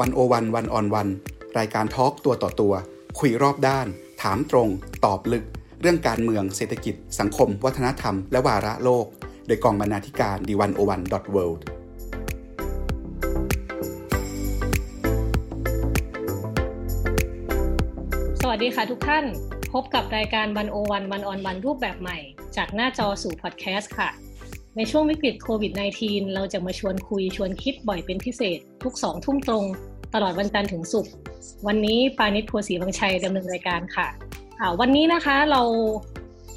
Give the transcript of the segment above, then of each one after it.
One-O-One One-on-One รายการ talk ตัวต่อตัว คุยรอบด้าน ถามตรง ตอบลึก เรื่องการเมืองเศรษฐกิจ สังคม วัฒนธรรม และวาระโลก โดยกองบรรณาธิการ The One-O-One dot Worldสวัสดีค่ะทุกท่าน พบกับรายการ One-O-One One-on-One รูปแบบใหม่ จากหน้าจอสู่พอดแคสต์ค่ะ ในช่วงวิกฤตโควิด -19 เราจะมาชวนคุยชวนคิดบ่อยเป็นพิเศษ ทุกสองทุ่มตรง ตลอดวันจันทร์ถึงศุกร์วันนี้ปาณิส โพธิ์ศรีวังชัยดำเนินรายการค่ะวันนี้นะคะเรา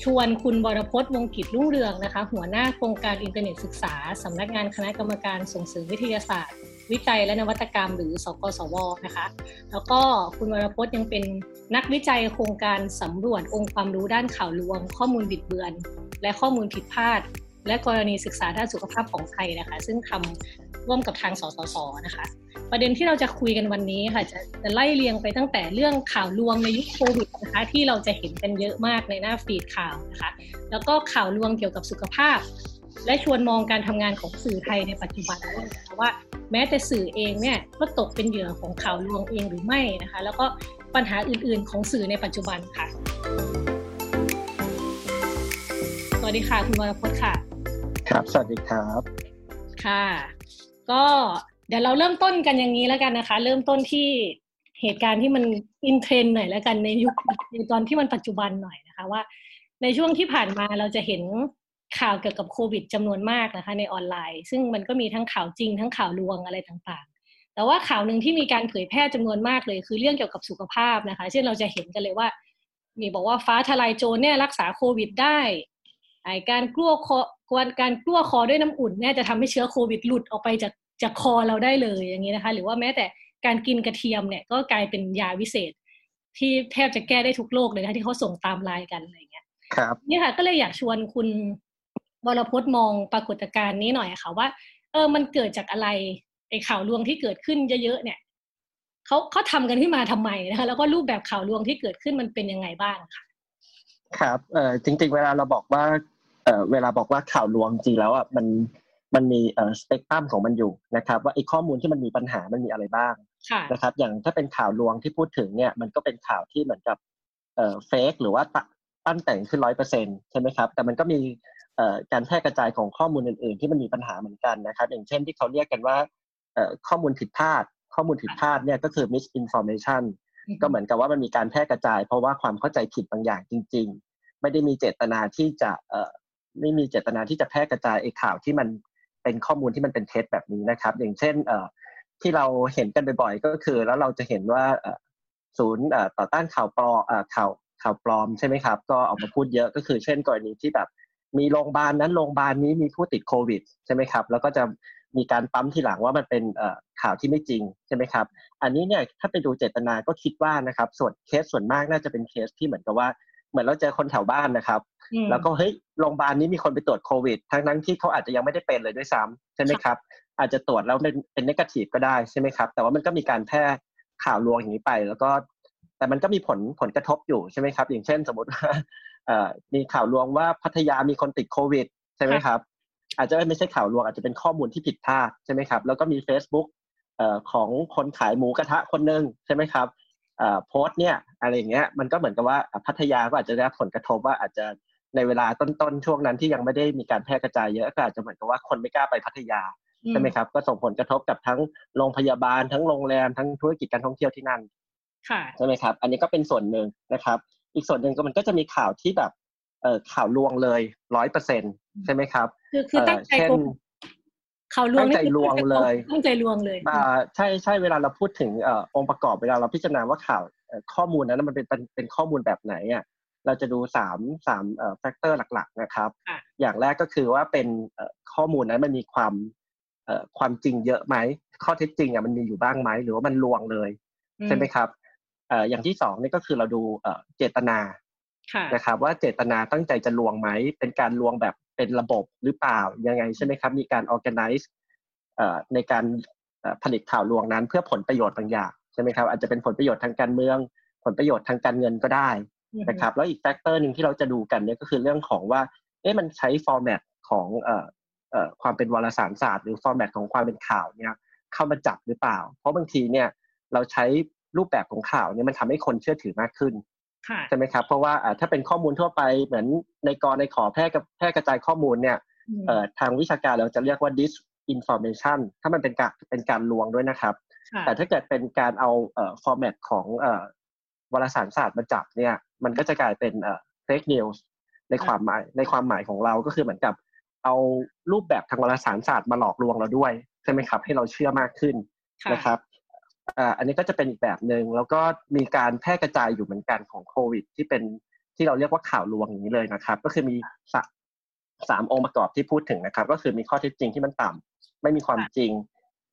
ชวนคุณวรพจน์วงศ์กิจรุ่งเรืองนะคะ หัวหน้าโครงการอินเทอร์เน็ตศึกษาสำนักงานคณะกรรมการส่งเสริมวิทยาศาสตร์ วิจัยและนวัตกรรม หรือสกสวนะคะ แล้วก็คุณวรพจน์ยังเป็นนักวิจัยโครงการสำรวจองค์ความรู้ด้านข่าวลวง ข้อมูลบิดเบือน และข้อมูลผิดพลาด และกรณีศึกษาด้านสุขภาพของไทยนะคะ ซึ่งทำร่วมกับทางสสสนะคะ ประเด็นที่เราจะคุยกันวันนี้ค่ะจะจะไล่เรียงไปตั้งแต่เรื่องข่าวลวงในยุคโควิดนะคะที่เราจะเห็นกันเยอะมากในหน้าฟีดข่าวนะคะ แล้วก็ข่าวลวงเกี่ยวกับสุขภาพ และชวนมองการทำงานของสื่อไทยในปัจจุบันด้วยนะคะว่าแม้แต่สื่อเองเนี่ยก็ตกเป็นเหยื่อของข่าวลวงเองหรือไม่นะคะ แล้วก็ปัญหาอื่นๆ ของสื่อในปัจจุบันค่ะ วัสดีค่ะ คุณวรพจน์ค่ะ ครับ สวัสดีครับ ค่ะ ก็เดี๋ยวเราเริ่มต้นกันอย่างนี้แล้วกันนะคะ เริ่มต้นที่เหตุการณ์ที่มันอินเทรนหน่อยแล้วกันในยุคในตอนที่มันปัจจุบันหน่อยนะคะว่า ในช่วงที่ผ่านมาเราจะเห็นข่าวเกี่ยวกับโควิดจำนวนมากนะคะ ในออนไลน์ ซึ่งมันก็มีทั้งข่าวจริง ทั้งข่าวลวงอะไรต่างๆ แต่ว่าข่าวหนึ่งที่มีการเผยแพร่จำนวนมากเลย คือเรื่องเกี่ยวกับสุขภาพนะคะ เช่นเราจะเห็นกันเลยว่า มีบอกว่าฟ้าทลายโจรเนี่ยรักษาโควิดได้ ไอการกลัวคอการกลัวคอด้วยน้ำอุ่นเนี่ยจะทำให้เชื้อโควิดหลุดออกไปจากจากคอเราได้เลยอย่างนี้นะคะ หรือว่าแม้แต่การกินกระเทียมเนี่ยก็กลายเป็นยาวิเศษ ที่แทบจะแก้ได้ทุกโรคเลยนะที่เขาส่งตามไลน์กันอะไรเงี้ยครับนี่ค่ะ ก็เลยอยากชวนคุณวรพจน์มองปรากฏการณ์นี้หน่อยค่ะว่า เออมันเกิดจากอะไรไอ้ข่าวลวงที่เกิดขึ้นเยอะๆเนี่ยเขาเขาทำกันขึ้นมาทำไมนะคะแล้วก็รูปแบบข่าวลวงที่เกิดขึ้นมันเป็นยังไงบ้างค่ะ ครับเออจริง ๆ เวลาเราบอกว่าเออเวลาบอกว่าข่าวลวงจริงแล้วอะมันมันมีเอ่อสเปกตรัมของมันอยู่นะครับ ว่าไอ้ข้อมูลที่มันมีปัญหามันมีอะไรบ้างนะครับ อย่างถ้าเป็นข่าวลวงที่พูดถึงเนี่ยมันก็เป็นข่าวที่เหมือนกับเอ่อเฟกหรือว่าตั้นแต่งขึ้นร้อยเปอร์เซ็นต์ใช่ไหมครับ แต่มันก็มีเอ่อการแพร่กระจายของข้อมูลอื่น ๆ ที่มันมีปัญหาเหมือนกันนะครับ อย่างเช่นที่เขาเรียกกันว่าเอ่อข้อมูลผิดพลาด ข้อมูลผิดพลาดเนี่ยก็คือ misinformation ก็เหมือนกับว่ามันมีการแพร่กระจาย เพราะว่าความเข้าใจผิดบางอย่างจริง ๆ ไม่ได้มีเจตนาที่จะเอ่อไม่มีเจตนาที่จะแพร่กระจายไอ้ข่าวที่มันเป็นข้อมูลที่มันเป็นเท็จแบบนี้นะครับ อย่างเช่นที่เราเห็นกันบ่อยๆก็คือ แล้วเราจะเห็นว่าศูนย์ต่อต้านข่าวปลอมข่าวข่าวปลอมใช่ไหมครับ ก็ออกมาพูดเยอะก็คือ เช่นกรณีที่แบบมีโรงพยาบาลนั้นโรงพยาบาลนี้มีผู้ติดโควิดใช่ไหมครับ แล้วก็จะ มีการปั๊มทีหลังว่ามันเป็นข่าวที่ไม่จริงใช่ไหมครับ อันนี้เนี่ยถ้าไปดูเจตนาก็คิดว่านะครับ ส่วนเคสส่วนมากน่าจะเป็นเคสที่เหมือนกับว่า เหมือนเราเจอคนแถวบ้านนะครับ แล้วก็เฮ้ยโรงพยาบาลนี้มีคนไปตรวจโควิด ทั้งนั้นที่เขาอาจจะยังไม่ได้เป็นเลยด้วยซ้ำใช่ไหมครับ อาจจะตรวจแล้วเป็นเป็นนกาทีฟก็ได้ใช่ไหมครับ แต่ว่ามันก็มีการแพร่ข่าวลวงอย่างนี้ไป แล้วก็ แต่มันก็มีผลผลกระทบอยู่ใช่ไหมครับ อย่างเช่น สมมติว่ามีข่าวลวงว่าพัทยามีคนติดโควิดใช่ไหมครับ อาจจะไม่ใช่ข่าวลวงอาจจะเป็นข้อมูลที่ผิดพลาดใช่ไหมครับแล้วก็มี Facebook ของคนขายหมูกระทะคนหนึ่งใช่ไหมครับโพสต์เนี่ยอะไรอย่างเงี้ยมันก็เหมือนกับว่าพัทยาก็อาจจะได้รับผลกระทบว่าอาจจะในเวลาต้นๆช่วงนั้นที่ยังไม่ได้มีการแพร่กระจายเยอะก็อาจจะเหมือนกับว่าคนไม่กล้าไปพัทยาใช่ไหมครับ ก็ส่งผลกระทบกับทั้งโรงพยาบาล ทั้งโรงแรมทั้งธุรกิจการท่องเที่ยวที่นั่นใช่ไหมครับ อันนี้ก็เป็นส่วนหนึ่งนะครับ อีกส่วนหนึ่งก็มันก็จะมีข่าวที่แบบเอ่อ ข่าวลวงเลยร้อยเปอร์เซ็นใช่ไหมครับ คือคือตั้งใจเขาลวงใจลวงเลยตั้งใจลวงเลยอ่าใช่ใช่เวลาเราพูดถึงเอ่อองค์ประกอบเวลาเราพิจารณาว่าข่าวข้อมูลนั้นมันเป็นเป็นข้อมูลแบบไหนอะเราจะดูสามสามเอ่อแฟกเตอร์หลักๆนะครับ อย่างแรกก็คือว่าเป็นเอ่อข้อมูลนั้นมันมีความเอ่อความจริงเยอะไหม ข้อเท็จจริงอะมันมีอยู่บ้างไหม หรือว่ามันลวงเลย ใช่ไหมครับเอ่ออย่างที่สองนี่ก็คือเราดูเอ่อเจตนา นะครับว่าเจตนาตั้งใจจะลวงไหม เป็นการลวงแบบเป็นระบบหรือเปล่ายังไงใช่ไหมครับ มีการ organize ในการผลิตข่าวลวงนั้น เพื่อผลประโยชน์บางอย่างใช่ไหมครับอาจจะเป็นผลประโยชน์ทางการเมือง ผลประโยชน์ทางการเงินก็ได้นะครับแล้วอีก factor หนึ่งที่เราจะดูกันเนี่ยก็คือเรื่องของว่าเอ๊ะมันใช้ format ของเอ่อเอ่อความเป็นวารสารศาสตร์ หรือ format ของความเป็นข่าวเนี่ยเข้ามาจับหรือเปล่า เพราะบางทีเนี่ยเราใช้รูปแบบของข่าวเนี่ยมันทำให้คนเชื่อถือมากขึ้น ใช่ไหมครับ เพราะว่าถ้าเป็นข้อมูลทั่วไปเหมือนในกรในขอแพร่กับแพร่กระจายข้อมูลเนี่ยทางวิชาการเราจะเรียกว่า disinformation ถ้ามันเป็นการเป็นการลวงด้วยนะครับ แต่ถ้าเกิดเป็นการเอาเอ่อ format ของเอ่อวารสารศาสตร์มาจับเนี่ย มันก็จะกลายเป็นเอ่อ fake news ในความหมายในความหมายของเราก็คือเหมือนกับเอารูปแบบทางวารสารศาสตร์มาหลอกลวงเราด้วยใช่ไหมครับ ให้เราเชื่อมากขึ้นนะครับ อันนี้ก็จะเป็นอีกแบบหนึ่งแล้วก็มีการแพร่กระจายอยู่เหมือนกันของโควิด ที่เป็นที่เราเรียกว่าข่าวลวงอย่างนี้เลยนะครับ ก็คือมีสามองค์ประกอบที่พูดถึงนะครับ ก็คือมีข้อเท็จจริงที่มันต่ำไม่มีความจริง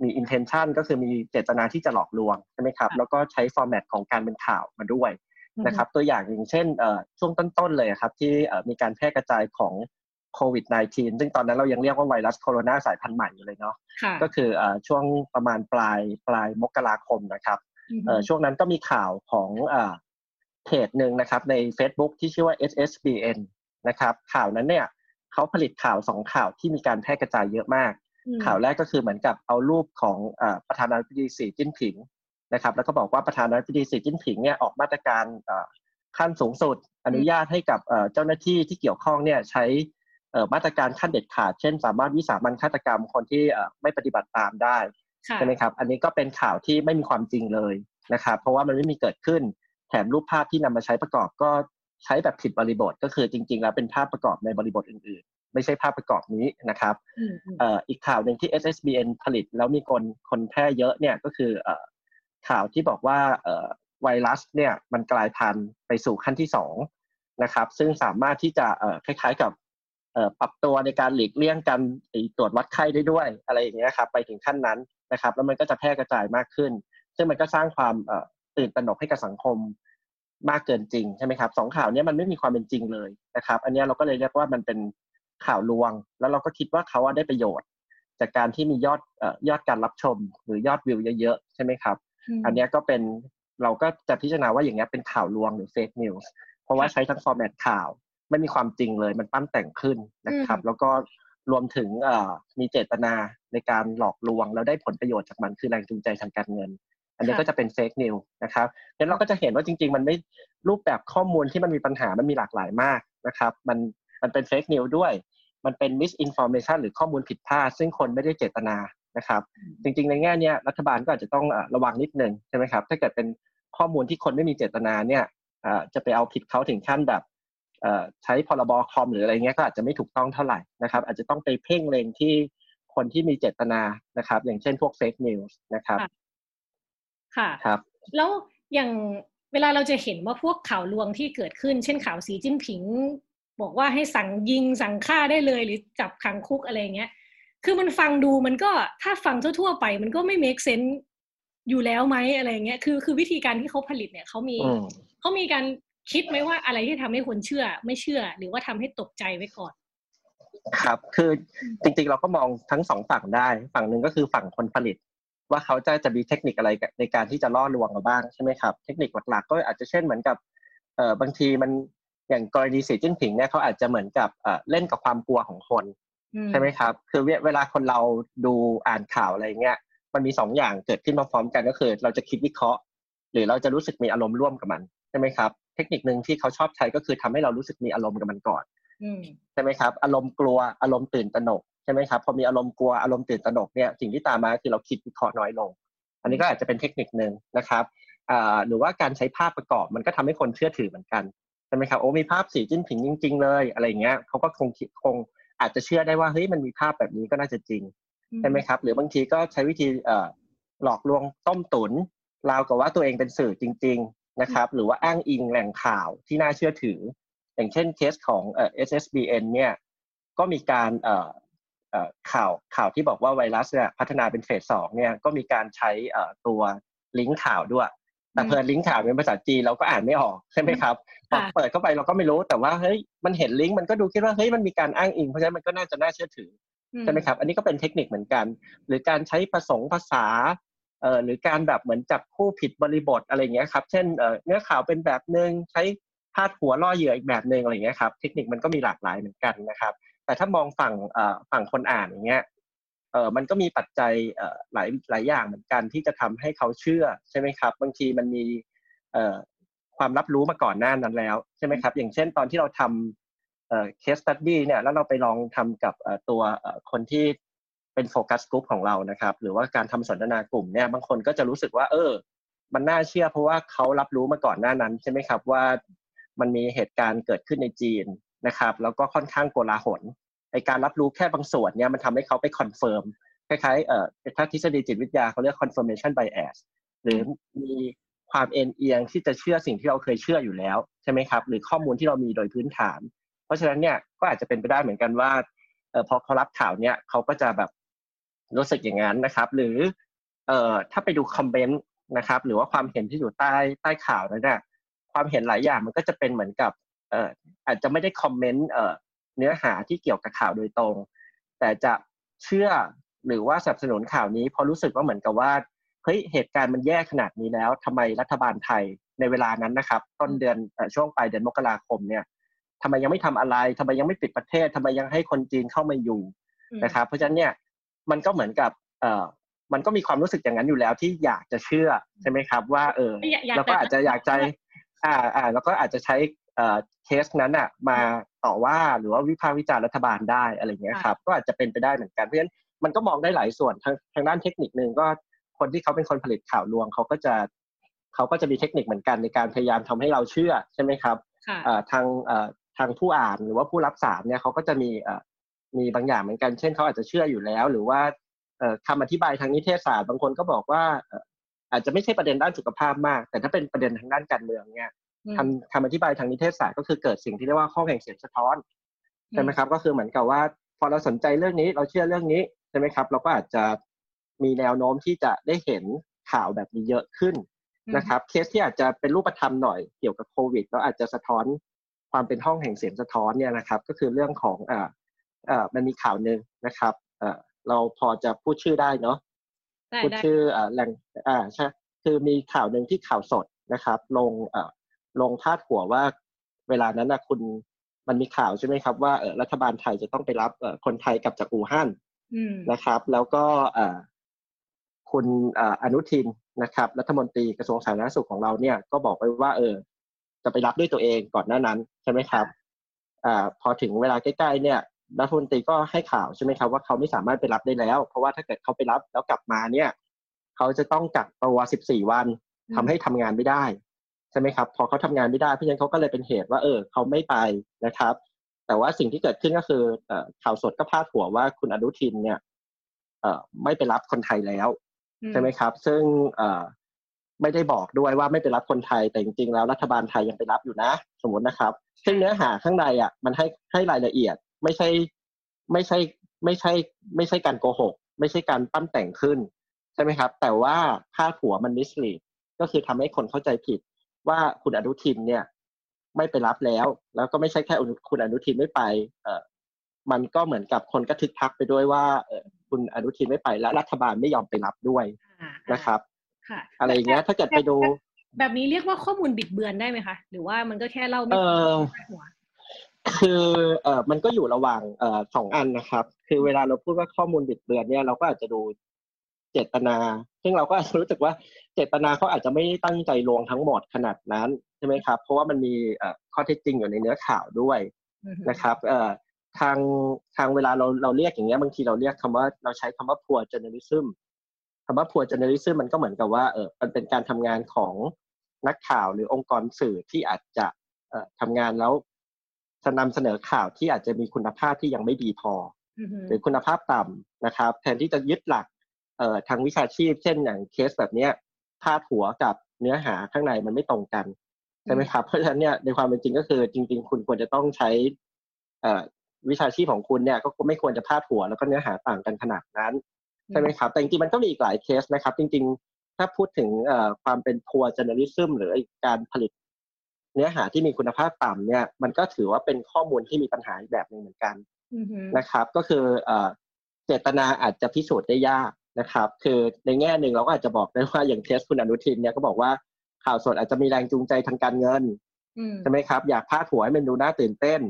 มี intention ก็คือมีเจตนาที่จะหลอกลวงใช่ไหมครับแล้วก็ใช้ฟอร์แมตของการเป็นข่าวมาด้วยนะครับ ตัวอย่างอย่างเช่นช่วงต้นๆเลยครับ ที่มีการแพร่กระจายของ โควิด -19 ซึ่งตอนนั้นเรายังเรียกว่าไวรัสโคโรนาสายพันธุ์ใหม่อยู่เลยเนาะก็คือช่วงประมาณปลายปลายมกราคมนะครับช่วงนั้นก็มีข่าวของเพจหนึ่งนะครับใน Facebook ที่ชื่อว่า SSBN นะครับ ข่าวนั้นเนี่ยเขาผลิตข่าวสองข่าวที่มีการแพร่กระจายเยอะมาก ข่าวแรกก็คือเหมือนกับเอารูปของประธานาธิบดีสีจิ้นผิงนะครับ แล้วก็บอกว่าประธานาธิบดีสีจิ้นผิงเนี่ยออกมาตรการขั้นสูงสุดอนุญาตให้กับเจ้าหน้าที่ที่เกี่ยวข้องเนี่ยใช้ มาตรการขั้นเด็ดขาด เช่น สามารถวิสามันฆาตกรรมคนที่ไม่ปฏิบัติตามได้ใช่ไหมครับ อันนี้ก็เป็นข่าวที่ไม่มีความจริงเลยนะครับ เพราะว่ามันไม่มีเกิดขึ้น แถมรูปภาพที่นำมาใช้ประกอบก็ใช้แบบผิดบริบท ก็คือจริง ๆ แล้วเป็นภาพประกอบในบริบทอื่น ๆ ไม่ใช่ภาพประกอบนี้นะครับอีกข่าวหนึ่งที่ SSBN ผลิตแล้วมีคนคนแพร่เยอะเนี่ยก็คือข่าวที่บอกว่าไวรัสเนี่ยมันกลายพันธุ์ไปสู่ขั้นที่สองนะครับ ซึ่งสามารถที่จะคล้ายๆกับ ปรับตัวในการหลีกเลี่ยงการตรวจวัดไข้ได้ด้วยอะไรอย่างเงี้ยครับไปถึงขั้นนั้นนะครับ แล้วมันก็จะแพร่กระจายมากขึ้น ซึ่งมันก็สร้างความตื่นตระหนกให้กับสังคมมากเกินจริงใช่ไหมครับสองข่าวนี้มันไม่มีความเป็นจริงเลยนะครับ อันนี้เราก็เลยเรียกว่ามันเป็นข่าวลวง แล้วเราก็คิดว่าเขาได้ประโยชน์ จากการที่มียอดยอดการรับชม หรือยอดวิวเยอะๆใช่ไหมครับ อันนี้ก็เป็นเราก็จะพิจารณาว่าอย่างนี้เป็นข่าวลวงหรือ fake news เพราะว่าใช้ทั้ง format ข่าว ไม่มีความจริงเลย มันปั้นแต่งขึ้นนะครับ แล้วก็รวมถึงมีเจตนาในการหลอกลวงแล้วได้ผลประโยชน์จากมันคือแรงจูงใจทางการเงิน อันนี้ก็จะเป็น fake newsนะครับงั้นเราก็จะเห็นว่าจริง ๆ มันไม่รูปแบบข้อมูลที่มันมีปัญหามันมีหลากหลายมากนะครับ มันมันเป็น fake news ด้วย มันเป็น misinformation หรือข้อมูลผิดพลาด ซึ่งคนไม่ได้เจตนานะครับ จริง ๆ ในแง่นี้รัฐบาลก็อาจจะต้องระวังนิดนึงใช่ไหมครับถ้าเกิดเป็นข้อมูลที่คนไม่มีเจตนาเนี่ยจะไปเอาผิดเขาถึงขั้นแบบ ใช้พรบคอมหรืออะไรเงี้ยก็อาจจะไม่ถูกต้องเท่าไหร่นะครับ อาจจะต้องไปเพ่งเล็งที่คนที่มีเจตนานะครับ อย่างเช่นพวก fake news นะครับ ค่ะครับ แล้วอย่างเวลาเราจะเห็นว่าพวกข่าวลวงที่เกิดขึ้น เช่นข่าวสีจิ้นผิง บอกว่าให้สั่งยิงสั่งฆ่าได้เลยหรือจับขังคุกอะไรเงี้ย คือมันฟังดูมันก็ถ้าฟังทั่วๆไป มันก็ไม่ make sense อยู่แล้วไหมอะไรเงี้ย คือคือวิธีการที่เขาผลิตเนี่ยเขามีเขามีการ คิดไหมว่าอะไรที่ทำให้คนเชื่อไม่เชื่อ หรือว่าทำให้ตกใจไว้ก่อน ครับคือจริงๆเราก็มองทั้งสองฝั่งได้ ฝั่งหนึ่งก็คือฝั่งคนผลิต ว่าเขาจะจะมีเทคนิคอะไรในการที่จะล่อลวงเราบ้างใช่ไหมครับ เทคนิคหลักๆ ก็อาจจะเช่นเหมือนกับเอ่อบางทีมันอย่างกรณีสีจิ้นผิงเนี่ยเขาอาจจะเหมือนกับเอ่อเล่นกับความกลัวของคนใช่ไหมครับ คือเวลาคนเราดูอ่านข่าวอะไรเงี้ยมันมีสองอย่างเกิดขึ้นมาพร้อมกันก็คือ เราจะคิดวิเคราะห์ หรือเราจะรู้สึกมีอารมณ์ร่วมกับมันใช่ไหมครับเทคนิคหนึ่งที่เขาชอบใช้ก็คือทำให้เรารู้สึกมีอารมณ์กับมันก่อนใช่ไหมครับ อารมณ์กลัวอารมณ์ตื่นตระหนกใช่ไหมครับพอมีอารมณ์กลัวอารมณ์ตื่นตระหนกเนี่ยสิ่งที่ตามมาคือเราคิดวิเคราะห์น้อยลง อันนี้ก็อาจจะเป็นเทคนิคหนึ่งนะครับหรือว่าการใช้ภาพประกอบมันก็ทำให้คนเชื่อถือเหมือนกันใช่ไหมครับโอ้มีภาพสีจิ้นผิงจริง ๆ เลยอะไรเงี้ยเขาก็คงคงอาจจะเชื่อได้ว่าเฮ้ยมันมีภาพแบบนี้ก็น่าจะจริงใช่ไหมครับ หรือบางทีก็ใช้วิธีหลอกลวงต้มตุ๋นราวกับว่าตัวเองเป็นสื่อจริง นะครับ หรือว่าอ้างอิงแหล่งข่าวที่น่าเชื่อถือ อย่างเช่นเคสของเอ่อ SSBN เนี่ยก็มีการเอ่อเอ่อข่าวข่าวที่บอกว่าไวรัสเนี่ยพัฒนาเป็นเฟสสองเนี่ยก็มีการใช้เอ่อตัวลิงก์ข่าวด้วย แต่เพิ่นลิงก์ข่าวเป็นภาษาจีนเราก็อ่านไม่ออกใช่ไหมครับพอเปิดเข้าไปเราก็ไม่รู้แต่ว่าเฮ้ยมันเห็นลิงก์มันก็ดูคิดว่าเฮ้ยมันมีการอ้างอิงเพราะฉะนั้นมันก็น่าจะน่าเชื่อถือใช่ไหมครับ อันนี้ก็เป็นเทคนิคเหมือนกัน หรือการใช้ผสมภาษา เอ่อหรือการแบบเหมือนจับคู่ผิดบริบทอะไรเงี้ยครับ เช่นเอ่อเนื้อข่าวเป็นแบบหนึ่งใช้พาดหัวล่อเหยื่ออีกแบบหนึ่งอะไรเงี้ยครับ เทคนิคมันก็มีหลากหลายเหมือนกันนะครับ แต่ถ้ามองฝั่งเอ่อฝั่งคนอ่านอย่างเงี้ยเอออมันก็มีปัจจัยเอ่อหลายหลายอย่างเหมือนกันที่จะทำให้เขาเชื่อใช่ไหมครับ บางทีมันมีเอ่อความรับรู้มาก่อนหน้านั้นแล้วใช่ไหมครับ อย่างเช่นตอนที่เราทำเอ่อ case study เนี่ยแล้วเราไปลองทำกับตัวคนที่ เป็นโฟกัสกลุ่มของเรานะครับ หรือว่าการทำสนทนากลุ่มเนี่ยบางคนก็จะรู้สึกว่า เออ มันน่าเชื่อเพราะว่าเขารับรู้มาก่อนหน้านั้นใช่ไหมครับว่ามันมีเหตุการณ์เกิดขึ้นในจีนนะครับ แล้วก็ค่อนข้างโกลาหลในการรับรู้แค่บางส่วนเนี่ยมันทำให้เขาไป confirm คล้ายๆเอ่อถ้าทฤษฎีจิตวิทยาเขาเรียก confirmation bias หรือมีความเอ็นเอียงที่จะเชื่อสิ่งที่เราเคยเชื่ออยู่แล้วใช่ไหมครับ หรือข้อมูลที่เรามีโดยพื้นฐาน เพราะฉะนั้นเนี่ยก็อาจจะเป็นไปได้เหมือนกันว่าเออพอเขารับข่าวเนี่ยเขาก็จะแบบ รู้สึกอย่างนั้นนะครับ หรือเอ่อถ้าไปดูคอมเมนต์นะครับ หรือว่าความเห็นที่อยู่ใต้ใต้ข่าวนั้นเนี่ยความเห็นหลายอย่างมันก็จะเป็นเหมือนกับเอ่ออาจจะไม่ได้คอมเมนต์เอ่อเนื้อหาที่เกี่ยวกับข่าวโดยตรง แต่จะเชื่อหรือว่าสนับสนุนข่าวนี้เพราะรู้สึกว่าเหมือนกับว่าเฮ้ยเหตุการณ์มันแย่ขนาดนี้แล้วทำไมรัฐบาลไทยในเวลานั้นนะครับ ต้นเดือนช่วงปลายเดือนมกราคมเนี่ยทำไมยังไม่ทำอะไรทำไมยังไม่ปิดประเทศทำไมยังให้คนจีนเข้ามาอยู่นะครับ เพราะฉะนั้นเนี่ย มันก็เหมือนกับเอ่อมันก็มีความรู้สึกอย่างนั้นอยู่แล้วที่อยากจะเชื่อใช่ไหมครับ ว่าเออเราก็อาจจะอยากใจอ่าอ่าแล้วก็อาจจะใช้เอ่อเคสนั้นอะมาต่อว่าหรือว่าวิพากษ์วิจารณ์รัฐบาลได้อะไรเงี้ยครับ ก็อาจจะเป็นไปได้เหมือนกันเพราะฉะนั้นมันก็มองได้หลายส่วนทางทางด้านเทคนิคหนึ่งก็คนที่เขาเป็นคนผลิตข่าวลวงเขาก็จะเขาก็จะมีเทคนิคเหมือนกันในการพยายามทำให้เราเชื่อใช่ไหมครับทางทางผู้อ่านหรือว่าผู้รับสารเนี่ยเขาก็จะมี มีบางอย่างเหมือนกัน เช่นเขาอาจจะเชื่ออยู่แล้ว หรือว่าคำอธิบายทางนิเทศศาสตร์บางคนก็บอกว่าอาจจะไม่ใช่ประเด็นด้านสุขภาพมาก แต่ถ้าเป็นประเด็นทางด้านการเมืองเนี่ยคำคำอธิบายทางนิเทศศาสตร์ก็คือเกิดสิ่งที่เรียกว่าข้อแข่งเสียงสะท้อนใช่ไหมครับ ก็คือเหมือนกับว่า พอเราสนใจเรื่องนี้เราเชื่อเรื่องนี้ใช่ไหมครับ เราก็อาจจะมีแนวโน้มที่จะได้เห็นข่าวแบบนี้เยอะขึ้นนะครับ เคสที่อาจจะเป็นรูปธรรมหน่อยเกี่ยวกับโควิดแล้วอาจจะสะท้อนความเป็นห้องแห่งเสียงสะท้อนเนี่ยนะครับ ก็คือเรื่องของ อ่าอ่ามันมีข่าวหนึ่งนะครับเอ่อเราพอจะพูดชื่อได้เนาะพูดชื่ออ่าแหล่งอ่าใช่คือมีข่าวหนึ่งที่ข่าวสดนะครับ ลงอ่าลงพาดหัวว่าเวลานั้นนะคุณมันมีข่าวใช่ไหมครับ ว่าเออรัฐบาลไทยจะต้องไปรับเออคนไทยกลับจากอู่ฮั่นนะครับ แล้วก็อ่าคุณอนุทินนะครับ รัฐมนตรีกระทรวงสาธารณสุขของเราเนี่ยก็บอกไปว่า เออ จะไปรับด้วยตัวเองก่อนหน้านั้นใช่ไหมครับอ่าพอถึงเวลาใกล้ๆเนี่ย รัฐมนตรีก็ให้ข่าวใช่ไหมครับว่าเขาไม่สามารถไปรับได้แล้ว เพราะว่าถ้าเกิดเขาไปรับแล้วกลับมาเนี่ยเขาจะต้องกักตัว 14 วันทำให้ทำงานไม่ได้ใช่ไหมครับ พอเขาทำงานไม่ได้เพราะฉะนั้นเขาก็เลยเป็นเหตุว่าเออเขาไม่ไปนะครับ แต่ว่าสิ่งที่เกิดขึ้นก็คือข่าวสดก็พาดหัวว่าคุณอนุทินเนี่ยไม่ไปรับคนไทยแล้วใช่ไหมครับ ซึ่งไม่ได้บอกด้วยว่าไม่ไปรับคนไทยแต่จริงๆแล้วรัฐบาลไทยยังไปรับอยู่นะ สมมตินะครับ ซึ่งเนื้อหาข้างในอะมันให้ให้รายละเอียด ไม่ใช่ไม่ใช่ไม่ใช่ ไม่ใช่การโกหก ไม่ใช่การปั้นแต่งขึ้น ใช่ไหมครับ แต่ว่าพาดหัวมันมิสลีดก็คือทำให้คนเข้าใจผิดว่าคุณอนุทินเนี่ย ไม่ไปรับแล้ว แล้วก็ไม่ใช่แค่คุณอนุทินไม่ไป เออมันก็เหมือนกับคนก็ทึกทักไปด้วยว่าเออคุณอนุทินไม่ไปและรัฐบาลไม่ยอมไปรับด้วยนะครับอะไรอย่างเงี้ยถ้าเกิดไปดู แบบนี้เรียกว่าข้อมูลบิดเบือนได้ไหมคะ หรือว่ามันก็แค่เล่าไม่หัว คือเอ่อมันก็อยู่ระหว่างเอ่อสองอันนะครับ คือเวลาเราพูดว่าข้อมูลบิดเบือนเนี่ยเราก็อาจจะดูเจตนา ซึ่งเราก็รู้สึกว่าเจตนาเขาอาจจะไม่ได้ตั้งใจลวงทั้งหมดขนาดนั้นใช่ไหมครับ เพราะว่ามันมีข้อเท็จจริงอยู่ในเนื้อข่าวด้วยนะครับเอ่อทางทางเวลาเราเราเรียกอย่างเงี้ยบางทีเราเรียกคำว่าเราใช้คำว่า poor journalism คำว่า poor journalism มันก็เหมือนกับว่าเออมันเป็นการทำงานของนักข่าวหรือองค์กรสื่อที่อาจจะเอ่อทำงานแล้ว จะนำเสนอข่าวที่อาจจะมีคุณภาพที่ยังไม่ดีพอ หรือคุณภาพต่ำนะครับ แทนที่จะยึดหลักเอ่อทางวิชาชีพ เช่นอย่างเคสแบบเนี้ยพาดหัวกับเนื้อหาข้างในมันไม่ตรงกันใช่ไหมครับ เพราะฉะนั้นเนี่ยในความเป็นจริงก็คือจริง ๆ คุณควรจะต้องใช้เอ่อวิชาชีพของคุณเนี่ยก็ไม่ควรจะพาดหัวแล้วก็เนื้อหาต่างกันขนาดนั้นใช่ไหมครับ แต่จริงๆมันก็มีอีกหลายเคสนะครับ จริง ๆ ถ้าพูดถึงความเป็นพัวจ journalism หรือการผลิต เนื้อหาที่มีคุณภาพต่ำเนี่ยมันก็ถือว่าเป็นข้อมูลที่มีปัญหาแบบหนึ่งเหมือนกันนะครับ ก็คือเจตนาอาจจะพิสูจน์ได้ยากนะครับ คือในแง่หนึ่งเราก็อาจจะบอกได้ว่าอย่างเคสคุณอนุทินเนี่ยก็บอกว่าข่าวสดอาจจะมีแรงจูงใจทางการเงินใช่ไหมครับ อยากพาดหัวให้มันดูน่าตื่นเต้น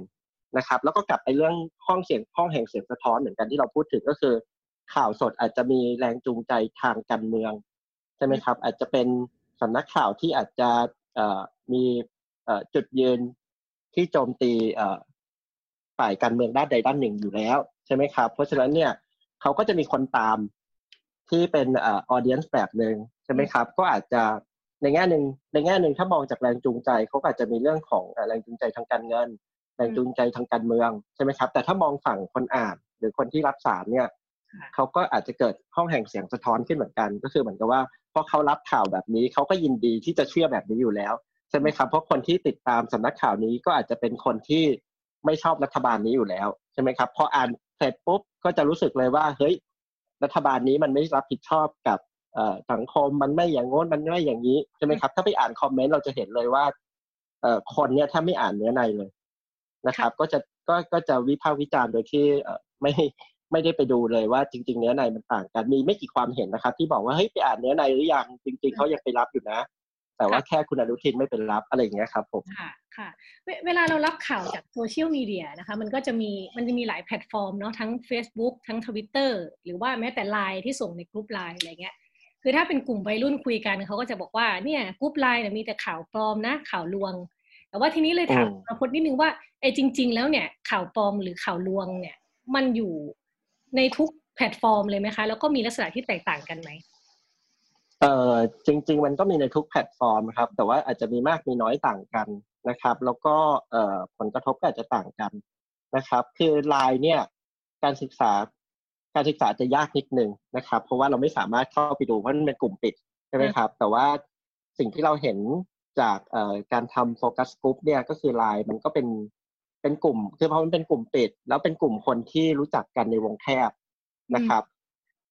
นะครับ แล้วก็กลับไปเรื่องห้องเสียงห้องแห่งเสียงสะท้อนเหมือนกันที่เราพูดถึงก็คือ ข่าวสดอาจจะมีแรงจูงใจทางการเมืองใช่ไหมครับ อาจจะเป็นสำนักข่าวที่อาจจะมี จุดยืนที่โจมตีฝ่ายการเมืองด้านใดด้านหนึ่งอยู่แล้ว ใช่ไหมครับ เพราะฉะนั้นเนี่ยเขาก็จะมีคนตามที่เป็นออเดียนแบบหนึ่งใช่ไหมครับ ก็อาจจะในแง่หนึ่งในแง่หนึ่งถ้ามองจากแรงจูงใจเขาอาจจะมีเรื่องของแรงจูงใจทางการเงิน แรงจูงใจทางการเมืองใช่ไหมครับ แต่ถ้ามองฝั่งคนอ่านหรือคนที่รับสารเนี่ยเขาก็อาจจะเกิดห้องแห่งเสียงสะท้อนขึ้นเหมือนกัน ก็คือเหมือนกับว่าพอเขารับข่าวแบบนี้เขาก็ยินดีที่จะเชื่อแบบนี้อยู่แล้ว ใช่ไหมครับ เพราะคนที่ติดตามสำนักข่าวนี้ก็อาจจะเป็นคนที่ไม่ชอบรัฐบาลนี้อยู่แล้วใช่ไหมครับพออ่านเสร็จปุ๊บก็จะรู้สึกเลยว่าเฮ้ยรัฐบาลนี้มันไม่รับผิดชอบกับสังคมมันไม่อย่างง้นมันไม่อย่างนี้ใช่ไหมครับ ถ้าไปอ่านคอมเมนต์เราจะเห็นเลยว่าคนเนี้ยถ้าไม่อ่านเนื้อในเลยนะครับ ก็จะก็ก็จะวิพากษ์วิจารณ์โดยที่ไม่ไม่ได้ไปดูเลยว่าจริง ๆ เนื้อในมันต่างกันมีไม่กี่ความเห็นนะครับ ที่บอกว่าเฮ้ยไปอ่านเนื้อในหรือยังจริง ๆเขายังไปรับอยู่นะ แต่ว่าแค่คุณอนุทินไม่เป็นรับอะไรอย่างเงี้ยครับผมค่ะค่ะเวลาเรารับข่าวจากโซเชียลมีเดียนะคะมันก็จะมีมันจะมีหลายแพลตฟอร์มเนาะทั้ง Facebook ทั้ง Twitter หรือว่าแม้แต่ไลน์ที่ส่งในกลุ่มไลน์อะไรเงี้ยคือถ้าเป็นกลุ่มวัยรุ่นคุยกันเขาก็จะบอกว่าเนี่ยกลุ่มไลน์เนี่ยมีแต่ข่าวปลอมนะข่าวลวง แต่ว่าทีนี้เลยถามวรพจน์นิดนึงว่าไอ้จริง ๆ แล้วเนี่ยข่าวปลอมหรือข่าวลวงเนี่ยมันอยู่ในทุกแพลตฟอร์มเลยไหมคะ แล้วก็มีลักษณะที่แตกต่างกันไหม เอ่อจริง ๆ มันก็มีในทุกแพลตฟอร์มครับ แต่ว่าอาจจะมีมากมีน้อยต่างกันนะครับ แล้วก็เอ่อผลกระทบก็อาจจะต่างกันนะครับ คือไลน์เนี่ยการศึกษาการศึกษาจะยากนิดนึงนะครับ เพราะว่าเราไม่สามารถเข้าไปดูเพราะมันเป็นกลุ่มปิดใช่ไหมครับ แต่ว่าสิ่งที่เราเห็นจากการทำโฟกัสกลุ่มเนี่ยก็คือไลน์มันก็เป็นเป็นกลุ่ม คือเพราะมันเป็นกลุ่มปิด แล้วเป็นกลุ่มคนที่รู้จักกันในวงแคบนะครับ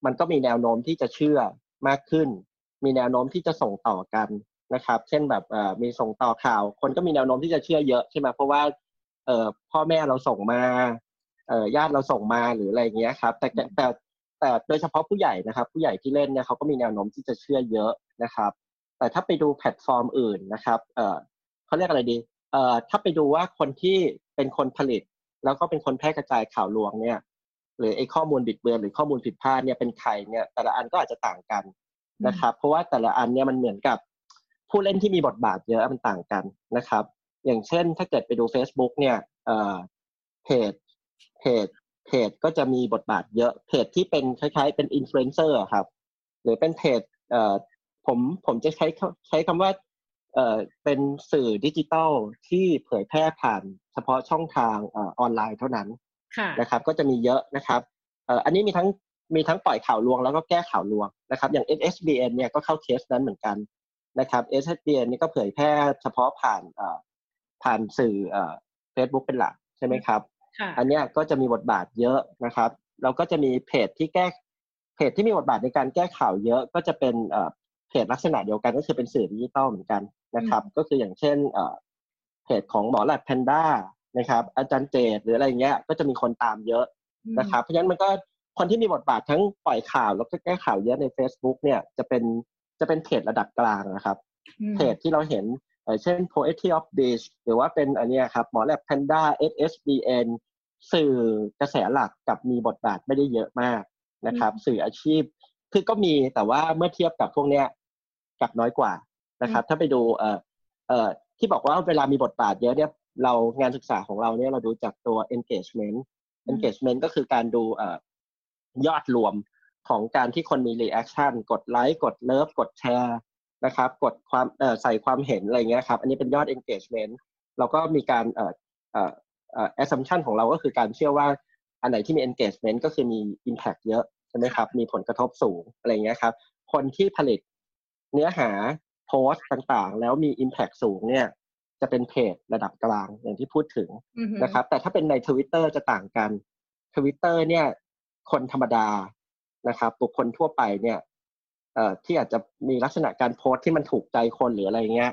มันก็มีแนวโน้มที่จะเชื่อมากขึ้น มีแนวโน้มที่จะส่งต่อกันนะครับ เช่นแบบมีส่งต่อข่าว คนก็มีแนวโน้มที่จะเชื่อเยอะใช่ไหมเพราะว่าเอพ่อแม่เราส่งมาเออญาติเราส่งมาหรืออะไรเงี้ยครับ แต่แต่แต่โดยเฉพาะผู้ใหญ่นะครับ ผู้ใหญ่ที่เล่นเนี่ยเขาก็มีแนวโน้มที่จะเชื่อเยอะนะครับ แต่ถ้าไปดูแพลตฟอร์มอื่นนะครับเออเขาเรียกอะไรดีเอ่อถ้าไปดูว่าคนที่เป็นคนผลิต แล้วก็เป็นคนแพร่กระจายข่าวลวงเนี่ย หรือไอ้ข้อมูลบิดเบือนหรือข้อมูลผิดพลาดเนี่ยเป็นใครเนี่ยแต่ละอันก็อาจจะต่างกัน นะครับ เพราะว่าแต่ละอันเนี่ยมันเหมือนกับผู้เล่นที่มีบทบาทเยอะมันต่างกันนะครับ อย่างเช่นถ้าเกิดไปดู Facebook เนี่ยเพจเพจเพจก็จะมีบทบาทเยอะเพจที่เป็นคล้ายๆ เป็นอินฟลูเอนเซอร์ครับ หรือเป็นเพจผมผมจะใช้ใช้คำว่าเป็นสื่อดิจิตอลที่เผยแพร่ผ่านเฉพาะช่องทางออนไลน์เท่านั้นนะครับ ก็จะมีเยอะนะครับอันนี้มีทั้ง มีทั้งปล่อยข่าวลวงแล้วก็แก้ข่าวลวงนะครับอย่าง SSBN เนี่ยก็เข้าเคสนั้นเหมือนกันนะครับ SSBN นี่ก็เผยแพร่เฉพาะผ่านผ่านสื่อเฟซบุ๊กเป็นหลักใช่ไหมครับ อันนี้ก็จะมีบทบาทเยอะนะครับเราก็จะมีเพจที่แก้เพจที่มีบทบาทในการแก้ข่าวเยอะก็จะเป็นเพจลักษณะเดียวกันก็คือเป็นสื่อดิจิตอลเหมือนกันนะครับ ก็คืออย่างเช่นเพจของหมอแลบแพนด้านะครับ อาจารย์เจดหรืออะไรเงี้ยก็จะมีคนตามเยอะนะครับ เพราะฉะนั้นมันก็ คนที่มีบทบาททั้งปล่อยข่าวแล้วก็แก้ข่าวเยอะใน Facebook เนี่ยจะเป็นจะเป็นเพจระดับกลางนะครับเพจที่เราเห็นเช่น Poetry of Beach หรือว่าเป็นอันนี้ครับหมอแลบ Panda SSBN สื่อกระแสหลักกับมีบทบาทไม่ได้เยอะมากนะครับ สื่ออาชีพคือก็มีแต่ว่าเมื่อเทียบกับพวกเนี้ยกับน้อยกว่านะครับ ถ้าไปดูเอ่อเอ่อที่บอกว่าเวลามีบทบาทเยอะเนี่ยเรางานศึกษาของเราเนี่ยเราดูจากตัว engagement engagement ก็คือการดูเอ่อ ยอดรวมของการที่คนมี reaction กดไลค์กด love กดแชร์นะครับกดความใส่ความเห็นอะไรเงี้ยครับอันนี้เป็นยอด engagement เราก็มีการเอ่อเอ่อ assumption ของเราก็คือการเชื่อว่าอันไหนที่มี engagement ก็คือมี impact เยอะใช่ไหมครับมีผลกระทบสูงอะไรเงี้ยครับคนที่ผลิตเนื้อหาโพสต์ต่างๆ แล้วมี impact สูงเนี่ยจะเป็นเพจระดับกลางอย่างที่พูดถึงนะครับแต่ถ้าเป็นใน Twitter จะต่างกัน Twitter เนี่ย คนธรรมดานะครับบุคคลทั่วไปเนี่ยเอ่อที่อาจจะมีลักษณะการโพสที่มันถูกใจคนหรืออะไรเงี้ย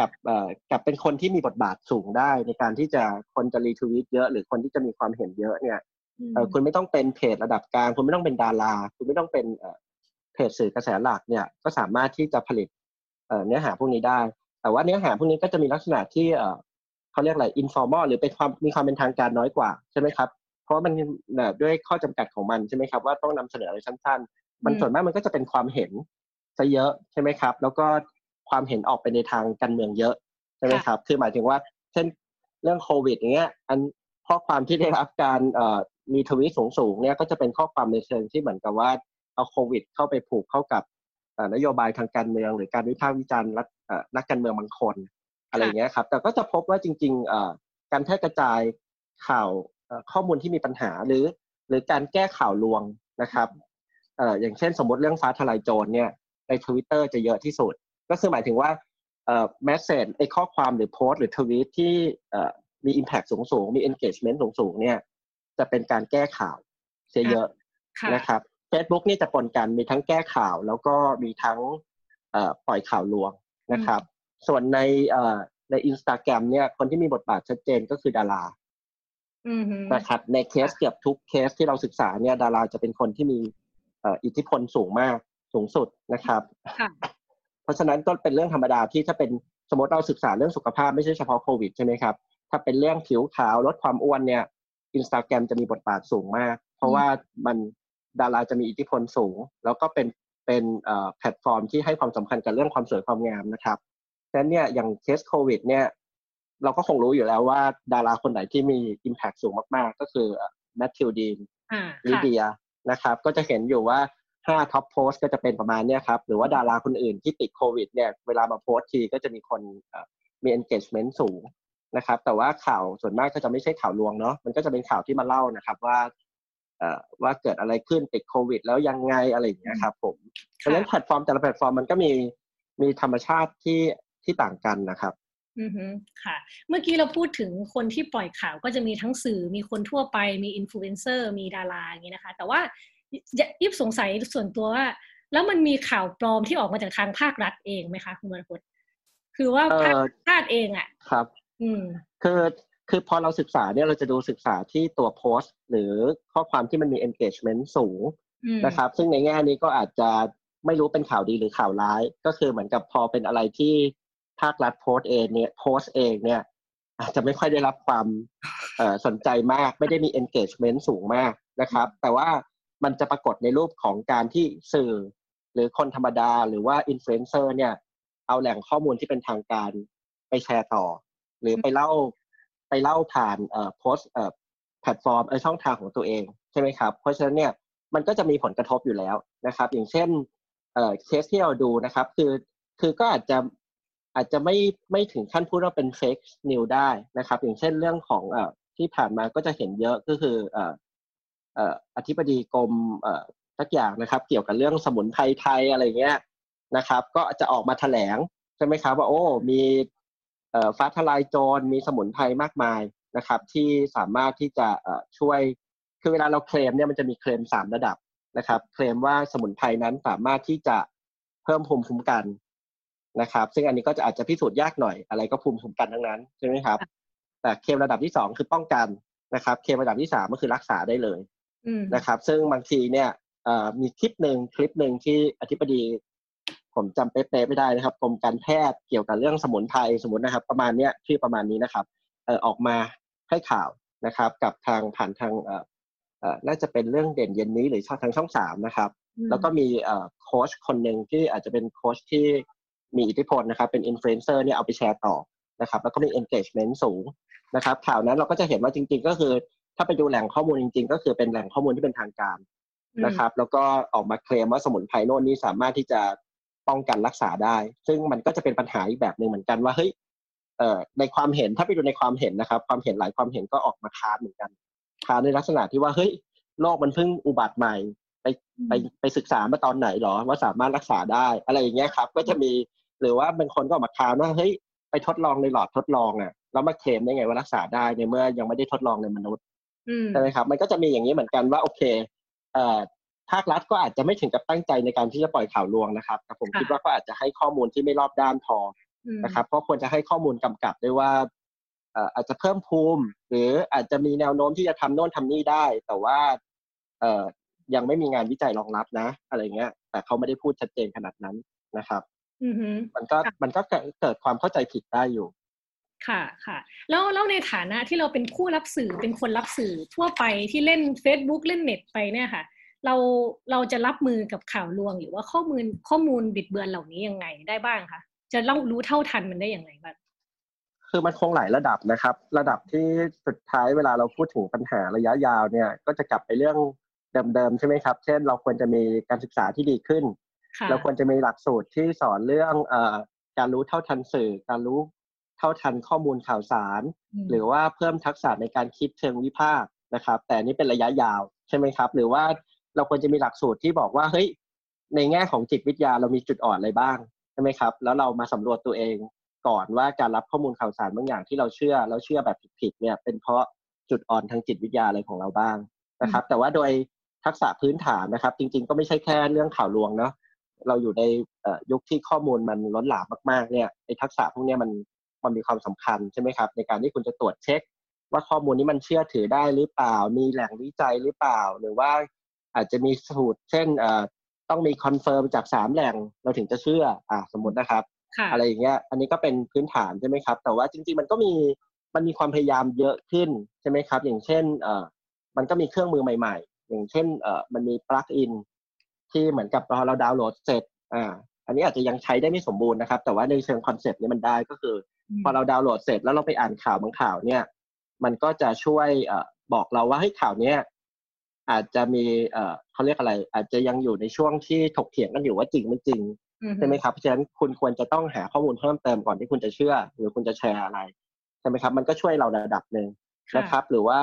กับเอ่อกับเป็นคนที่มีบทบาทสูงได้ในการที่จะคนจะรีทวีตเยอะ หรือคนที่จะมีความเห็นเยอะเนี่ยเออคุณไม่ต้องเป็นเพจระดับกลางคุณไม่ต้องเป็นดารา คุณไม่ต้องเป็นเอ่อเพจสื่อกระแสหลักเนี่ยก็สามารถที่จะผลิตเอ่อเนื้อหาพวกนี้ได้ แต่ว่าเนื้อหาพวกนี้ก็จะมีลักษณะที่เอ่อเขาเรียกอะไรอินฟอร์มอลหรือเป็นความมีความเป็นทางการน้อยกว่าใช่ไหมครับ เพราะมันด้วยข้อจำกัดของมันใช่ไหมครับว่าต้องนำเสนออะไรสั้น ๆ มันส่วนมากมันก็จะเป็นความเห็นซะเยอะใช่ไหมครับ แล้วก็ความเห็นออกไปในทางการเมืองเยอะใช่ไหมครับ คือหมายถึงว่า เช่นเรื่องโควิดอย่างเงี้ย อันข้อความที่ได้รับการมีทวิตสูงๆเนี่ยก็จะเป็นข้อความในเชิงที่เหมือนกับว่าเอาโควิด เข้าไปผูกเข้ากับนโยบายทางการเมือง หรือการวิพากษ์วิจารณ์นักการเมืองบางคนอะไรเงี้ยครับ แต่ก็จะพบว่าจริง ๆ การแพร่กระจายข่าว ข้อมูลที่มีปัญหาหรือ หรือการแก้ข่าวลวงนะครับอย่างเช่นสมมติเรื่องฟ้าทลายโจรเนี่ยในทวิตเตอร์จะเยอะที่สุด ก็คือหมายถึงว่า message ไอ้ข้อความหรือโพสต์หรือทวีตที่มี Impact สูงสูงมี engagement สูงสูงเนี่ยจะเป็นการแก้ข่าวเสียเยอะนะครับ Facebook นี่จะปนกันมีทั้งแก้ข่าว แล้วก็มีทั้งปล่อยข่าวลวงนะครับ ส่วนในในอินสตาแกรมเนี่ยคนที่มีบทบาทชัดเจนก็คือดารา นะครับในเคสเกือบทุกเคสที่เราศึกษาเนี่ยดาราจะเป็นคนที่มีอิทธิพลสูงมากสูงสุดนะครับ เพราะฉะนั้นก็เป็นเรื่องธรรมดาที่ถ้าเป็นสมมติเราศึกษาเรื่องสุขภาพไม่ใช่เฉพาะโควิดใช่ไหมครับ ถ้าเป็นเรื่องผิวขาวลดความอ้วนเนี่ยอินสตาแกรมจะมีบทบาทสูงมาก เพราะว่ามันดาราจะมีอิทธิพลสูง แล้วก็เป็นเป็นแพลตฟอร์มที่ให้ความสำคัญกับเรื่องความสวยความงามนะครับดังนั้นเนี่ยอย่างเคสโควิดเนี่ย เราก็คงรู้อยู่แล้วว่า ดาราคนไหนที่มี Impact สูงมากๆ ก็คือแมทธิวดีนลิเดียนะครับก็จะเห็นอยู่ว่าห้า top post ก็จะเป็นประมาณนี้ครับ หรือว่าดาราคนอื่นที่ติดโควิดเนี่ยเวลามาโพสทีก็จะมีคนมี engagement สูงนะครับ แต่ว่าข่าวส่วนมากก็จะไม่ใช่ข่าวลวงเนาะมันก็จะเป็นข่าวที่มาเล่านะครับว่าว่าเกิดอะไรขึ้นติดโควิด แล้วยังไงอะไรอย่างเงี้ยครับผมเพราะฉะนั้นแพลตฟอร์มแต่ละแพลตฟอร์มมันก็มีมีธรรมชาติที่ที่ต่างกันนะครับ อือฮึค่ะ เมื่อกี้เราพูดถึงคนที่ปล่อยข่าวก็จะมีทั้งสื่อมีคนทั่วไปมีอินฟลูเอนเซอร์มีดาราอย่างนี้นะคะ แต่ว่ายิบสงสัยส่วนตัวว่า แล้วมันมีข่าวปลอมที่ออกมาจากทางภาครัฐเองไหมคะคุณวรพจน์คิดว่าภาครัฐเองอะ ครับ อืมคือคือพอเราศึกษาเนี่ยเราจะดูศึกษาที่ตัวโพสต์ หรือข้อความที่มันมี engagement สูงนะครับ ซึ่งในแง่นี้ก็อาจจะไม่รู้เป็นข่าวดีหรือข่าวร้าย ก็คือเหมือนกับพอเป็นอะไรที่ ภาครัฐโพสเองเนี่ยโพสเองเนี่ย อาจจะไม่ค่อยได้รับความสนใจมาก ไม่ได้มี engagement สูงมากนะครับ แต่ว่ามันจะปรากฏในรูปของการที่สื่อหรือคนธรรมดาหรือว่าอินฟลูเอนเซอร์เนี่ย เอาแหล่งข้อมูลที่เป็นทางการไปแชร์ต่อ หรือไปเล่าไปเล่าผ่านเอ่อโพสต์เอ่อแพลตฟอร์มเออช่องทางของตัวเองใช่ไหมครับ เพราะฉะนั้นเนี่ยมันก็จะมีผลกระทบอยู่แล้วนะครับ อย่างเช่นเอ่อเคสที่เราดูนะครับ คือคือก็อาจจะ อาจจะไม่ไม่ถึงขั้นพูดว่าเป็น fake news ได้นะครับ อย่างเช่นเรื่องของเอ่อที่ผ่านมาก็จะเห็นเยอะก็คือเอ่อเอ่ออธิบดีกรมเอ่อทักอย่างนะครับ เกี่ยวกับเรื่องสมุนไพรไทยอะไรเงี้ยนะครับ ก็จะออกมาแถลงใช่ไหมครับว่าโอ้มีเอ่อฟ้าทลายโจรมีสมุนไพรมากมายนะครับ ที่สามารถที่จะเอ่อช่วยคือเวลาเราเคลมเนี่ยมันจะมีเคลมสามระดับนะครับ เคลมว่าสมุนไพรนั้นสามารถที่จะเพิ่มภูมิคุ้มกัน นะครับ ซึ่งอันนี้ก็จะอาจจะพิสูจน์ยากหน่อยอะไรก็ภูมิคุ้มกันทั้งนั้นใช่ไหมครับ แต่เคมระดับที่สองคือป้องกันนะครับ เคมระดับที่สามก็คือรักษาได้เลยนะครับ ซึ่งบางทีเนี่ยมีคลิปหนึ่งคลิปหนึ่งที่อธิบดี ผมจำเป๊ะๆไม่ได้นะครับกรมการแพทย์เกี่ยวกับเรื่องสมุนไพรสมุนนะครับ ประมาณเนี้ยชื่อประมาณนี้นะครับเออออกมาให้ข่าวนะครับ กับทางผ่านทางเอ่อเอ่อน่าจะเป็นเรื่องเด่นเย็นนี้หรือช่องทางช่องสามนะครับ แล้วก็มีเอ่อโค้ชคนหนึ่งที่อาจจะเป็นโค้ชที่ มีอิทธิพลนะครับเป็นอินฟลูเอนเซอร์เนี่ยเอาไปแชร์ต่อนะครับแล้วก็มี engagement สูงนะครับข่าวนั้นเราก็จะเห็นว่าจริง ๆ ก็คือ ถ้าไปดูแหล่งข้อมูลจริง ๆ ก็คือเป็นแหล่งข้อมูลที่เป็นทางการนะครับ แล้วก็ออกมาเคลมว่าสมุนไพรโน่นนี้สามารถที่จะป้องกันรักษาได้ ซึ่งมันก็จะเป็นปัญหาอีกแบบหนึ่งเหมือนกันว่าเฮ้ยเอ่อในความเห็นถ้าไปดูในความเห็นนะครับ ความเห็นหลายความเห็นก็ออกมาค้านเหมือนกันค้านในลักษณะที่ว่าเฮ้ยโลกมันเพิ่งอุบัติใหม่ ไปไปไปศึกษามาตอนไหนหรอว่าสามารถรักษาได้ อะไรอย่างเงี้ยครับ ก็จะมี หรือว่าบางคนก็ออกมาค้านว่าเฮ้ยไปทดลองในหลอดทดลองอะแล้วมาเคลมได้ไงว่ารักษาได้ในเมื่อยังไม่ได้ทดลองในมนุษย์ใช่ไหมครับ มันก็จะมีอย่างนี้เหมือนกันว่าโอเคเอ่อภาครัฐก็อาจจะไม่ถึงกับตั้งใจในการที่จะปล่อยข่าวลวงนะครับแต่ผมคิดว่าก็อาจจะให้ข้อมูลที่ไม่รอบด้านพอนะครับเพราะควรจะให้ข้อมูลกำกับด้วยว่าอาจจะเพิ่มภูมิ หรืออาจจะมีแนวโน้มที่จะทำโน่นทำนี่ได้ แต่ว่าเอ่อยังไม่มีงานวิจัยรองรับนะ อะไรเงี้ย แต่เขาไม่ได้พูดชัดเจนขนาดนั้นนะครับ มันก็มันก็เกิดความเข้าใจผิดได้อยู่ ค่ะค่ะ แล้วแล้วในฐานะที่เราเป็นผู้รับสื่อเป็นคนรับสื่อทั่วไปที่เล่น Facebook เล่นเน็ตไปเนี่ยค่ะ เราเราจะรับมือกับข่าวลวง หรือว่าข้อมูลข้อมูลบิดเบือนเหล่านี้ยังไงได้บ้างคะจะเล่ารู้เท่าทันมันได้อย่างไรบ้างคือมันคงหลายระดับนะครับ ระดับที่สุดท้ายเวลาเราพูดถึงปัญหาระยะยาวเนี่ย ก็จะกลับไปเรื่องเดิมๆใช่ไหมครับ เช่น เราควรจะมีการศึกษาที่ดีขึ้น เราควรจะมีหลักสูตรที่สอนเรื่องอการรู้เท่าทันสื่อ การรู้เท่าทันข้อมูลข่าวสาร หรือว่าเพิ่มทักษะในการคิดเชิงวิพากษ์นะครับ แต่นี่เป็นระยะยาวใช่ไหมครับ หรือว่าเราควรจะมีหลักสูตรที่บอกว่าเฮ้ยในแง่ของจิตวิทยาเรามีจุดอ่อนอะไรบ้างใช่ไหมครับ แล้วเรามาสำรวจตัวเองก่อนว่าการรับข้อมูลข่าวสารบางอย่างที่เราเชื่อแล้วเชื่อแบบผิดๆเนี่ยเป็นเพราะจุดอ่อนทางจิตวิทยาอะไรของเราบ้างนะครับ แต่ว่าโดยทักษะพื้นฐานนะครับ จริง ๆ ก็ไม่ใช่แค่เรื่องข่าวลวงเนาะ เราอยู่ในยุคที่ข้อมูลมันล้นหลามมากๆเนี่ยไอ้ทักษะพวกนี้มันมันมีความสำคัญใช่ไหมครับ ในการที่คุณจะตรวจเช็ค ว่าข้อมูลนี้มันเชื่อถือได้หรือเปล่า มีแหล่งวิจัยหรือเปล่า หรือว่าอาจจะมีสูตรเช่นต้องมี confirm จากสามแหล่งเราถึงจะเชื่ออ่าสมมตินะครับ อะไรอย่างเงี้ยอันนี้ก็เป็นพื้นฐานใช่ไหมครับ แต่ว่าจริง ๆ มันก็มีมันมีความพยายามเยอะขึ้นใช่ไหมครับ อย่างเช่นเอ่อมันก็มีเครื่องมือใหม่ ๆ อย่างเช่นเอ่อมันมีปลั๊กอิน ที่เหมือนกับพอเราดาวน์โหลดเสร็จอ่าอันนี้อาจจะยังใช้ได้ไม่สมบูรณ์นะครับ แต่ว่าในเชิงคอนเซปต์นี้มันได้ก็คือ พอเราดาวน์โหลดเสร็จแล้วเราไปอ่านข่าวบางข่าวเนี่ย มันก็จะช่วยเอ่อบอกเราว่าให้ข่าวเนี้ยอาจจะมีเอ่อเขาเรียกอะไร อาจจะยังอยู่ในช่วงที่ถกเถียงกันอยู่ว่าจริงไม่จริงใช่ไหมครับเพราะฉะนั้นคุณควรจะต้องหาข้อมูลเพิ่มเติมก่อนที่คุณจะเชื่อ หรือคุณจะแชร์อะไรใช่ไหมครับ มันก็ช่วยเราระดับหนึ่งนะครับ หรือว่า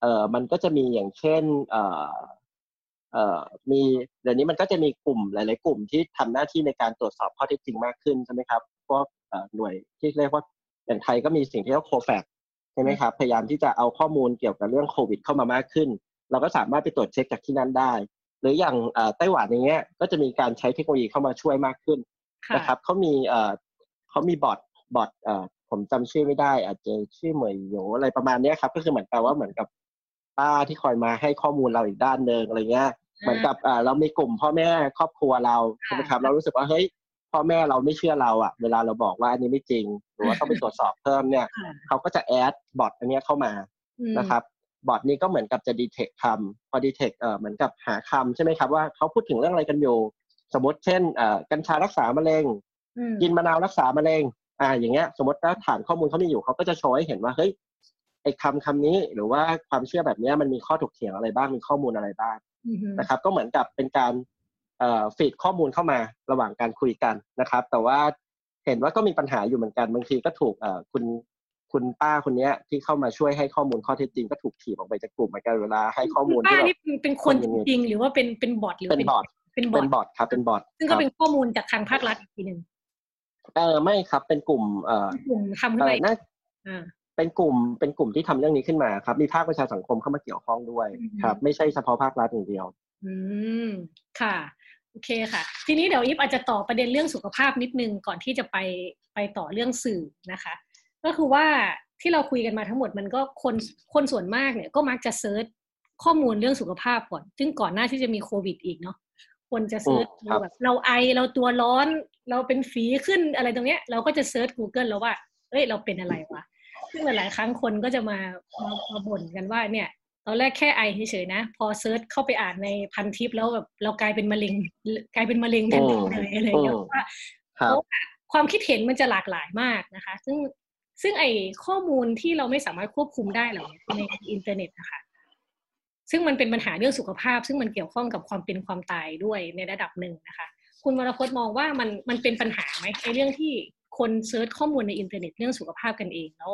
เอ่อมันก็จะมีอย่างเช่น เอ่อเอ่อ มีเดี๋ยวนี้มันก็จะมีกลุ่มหลาย ๆ กลุ่มที่ทำหน้าที่ในการตรวจสอบข้อเท็จจริงมากขึ้นใช่ไหมครับพวกหน่วยที่เรียกว่าอย่างไทยก็มีสิ่งที่เรียกว่าโคแฟกใช่ไหมครับพยายามที่จะเอาข้อมูลเกี่ยวกับเรื่องโควิด เข้ามามากขึ้น เราก็สามารถไปตรวจเช็คจากที่นั่นได้ หรืออย่างไต้หวันอย่างเงี้ยก็จะมีการใช้เทคโนโลยีเข้ามาช่วยมากขึ้นนะครับเขามีเขามีบอทบอทผมจำชื่อไม่ได้ อาจจะชื่อเหมยโยอะไรประมาณนี้ครับ ก็คือเหมือนกับว่าเหมือนกับป้าที่คอยมาให้ข้อมูลเราอีกด้านหนึ่งอะไรเงี้ย เหมือนกับเรามีกลุ่มพ่อแม่ครอบครัวเราใช่ไหมครับ เรารู้สึกว่าเฮ้ยพ่อแม่เราไม่เชื่อเราอะเวลาเราบอกว่าอันนี้ไม่จริง หรือว่าต้องไปตรวจสอบเพิ่มเนี่ยเขาก็จะแอดบอทอันนี้เข้ามานะครับบอทนี้ก็เหมือนกับจะดีเทคคำพอดีเทคเอ่อเหมือนกับหาคำใช่ไหมครับว่าเขาพูดถึงเรื่องอะไรกันอยู่ สมมติเช่นเอ่อกัญชารักษามะเร็ง กินมะนาวรักษามะเร็งอ่าอย่างเงี้ยสมมติถ้าฐานข้อมูลเขามีอยู่เขาก็จะโชว์ให้เห็นว่าเฮ้ยไอ้คำคำนี้หรือว่าความเชื่อแบบนี้มันมีข้อถกเถียงอะไรบ้างมีข้อมูลอะไรบ้าง นะครับ ก็เหมือนกับเป็นการเอ่อฟีดข้อมูลเข้ามาระหว่างการคุยกันนะครับ แต่ว่าเห็นว่าก็มีปัญหาอยู่เหมือนกันบางทีก็ถูกเอ่อคุณคุณป้าคนนี้ที่เข้ามาช่วยให้ข้อมูลข้อเท็จจริงก็ถูกถีบออกไปจากกลุ่มเหมือนกันเวลาให้ข้อมูลที่ป้านี่เป็นคนจริงหรือว่าเป็นเป็นบอทหรือเป็นบอทเป็นบอทครับเป็นบอทซึ่งก็เป็นข้อมูลจากทางภาครัฐอีกทีหนึ่งเออไม่ครับเป็นกลุ่มเอ่อกลุ่มทำขึ้นมา เป็นกลุ่มเป็นกลุ่มที่ทำเรื่องนี้ขึ้นมาครับมีภาคประชาสังคมเข้ามาเกี่ยวข้องด้วยครับ ไม่ใช่เฉพาะภาครัฐอย่างเดียว อืมค่ะโอเคค่ะ ทีนี้เดี๋ยวอีฟอาจจะต่อประเด็นเรื่องสุขภาพนิดนึงก่อนที่จะไปไปต่อเรื่องสื่อนะคะ ก็คือว่าที่เราคุยกันมาทั้งหมดมันก็คนคนส่วนมากเนี่ยก็มักจะ search ข้อมูลเรื่องสุขภาพก่อน ซึ่งก่อนหน้าที่จะมีโควิดอีกเนาะคนจะ search แบบเราไอเราตัวร้อน เราเป็นฝีขึ้นอะไรตรงเนี้ย เราก็จะเซิร์ช Google แล้วว่าเอ้ยเราเป็นอะไรวะ ซึ่งหลายครั้งคนก็จะมามามาบ่นกันว่าเนี่ยตอนแรกแค่ไอเฉยๆนะ พอ search เข้าไปอ่านในพันทิปแล้วแบบเรากลายเป็นมะเร็งกลายเป็นมะเร็งแทนเลยอะไรอย่างเงี้ยว่าความคิดเห็นมันจะหลากหลายมากนะคะ ซึ่งซึ่งไอ้ข้อมูลที่เราไม่สามารถควบคุมได้หรอกในอินเทอร์เน็ตนะคะซึ่งมันเป็นปัญหาเรื่องสุขภาพ ซึ่งมันเกี่ยวข้องกับความเป็นความตายด้วยในระดับหนึ่งนะคะ คุณวรพจน์มองว่ามันมันเป็นปัญหาไหมไอ้เรื่องที่ คน search ข้อมูลในอินเทอร์เน็ตเรื่องสุขภาพกันเองแล้ว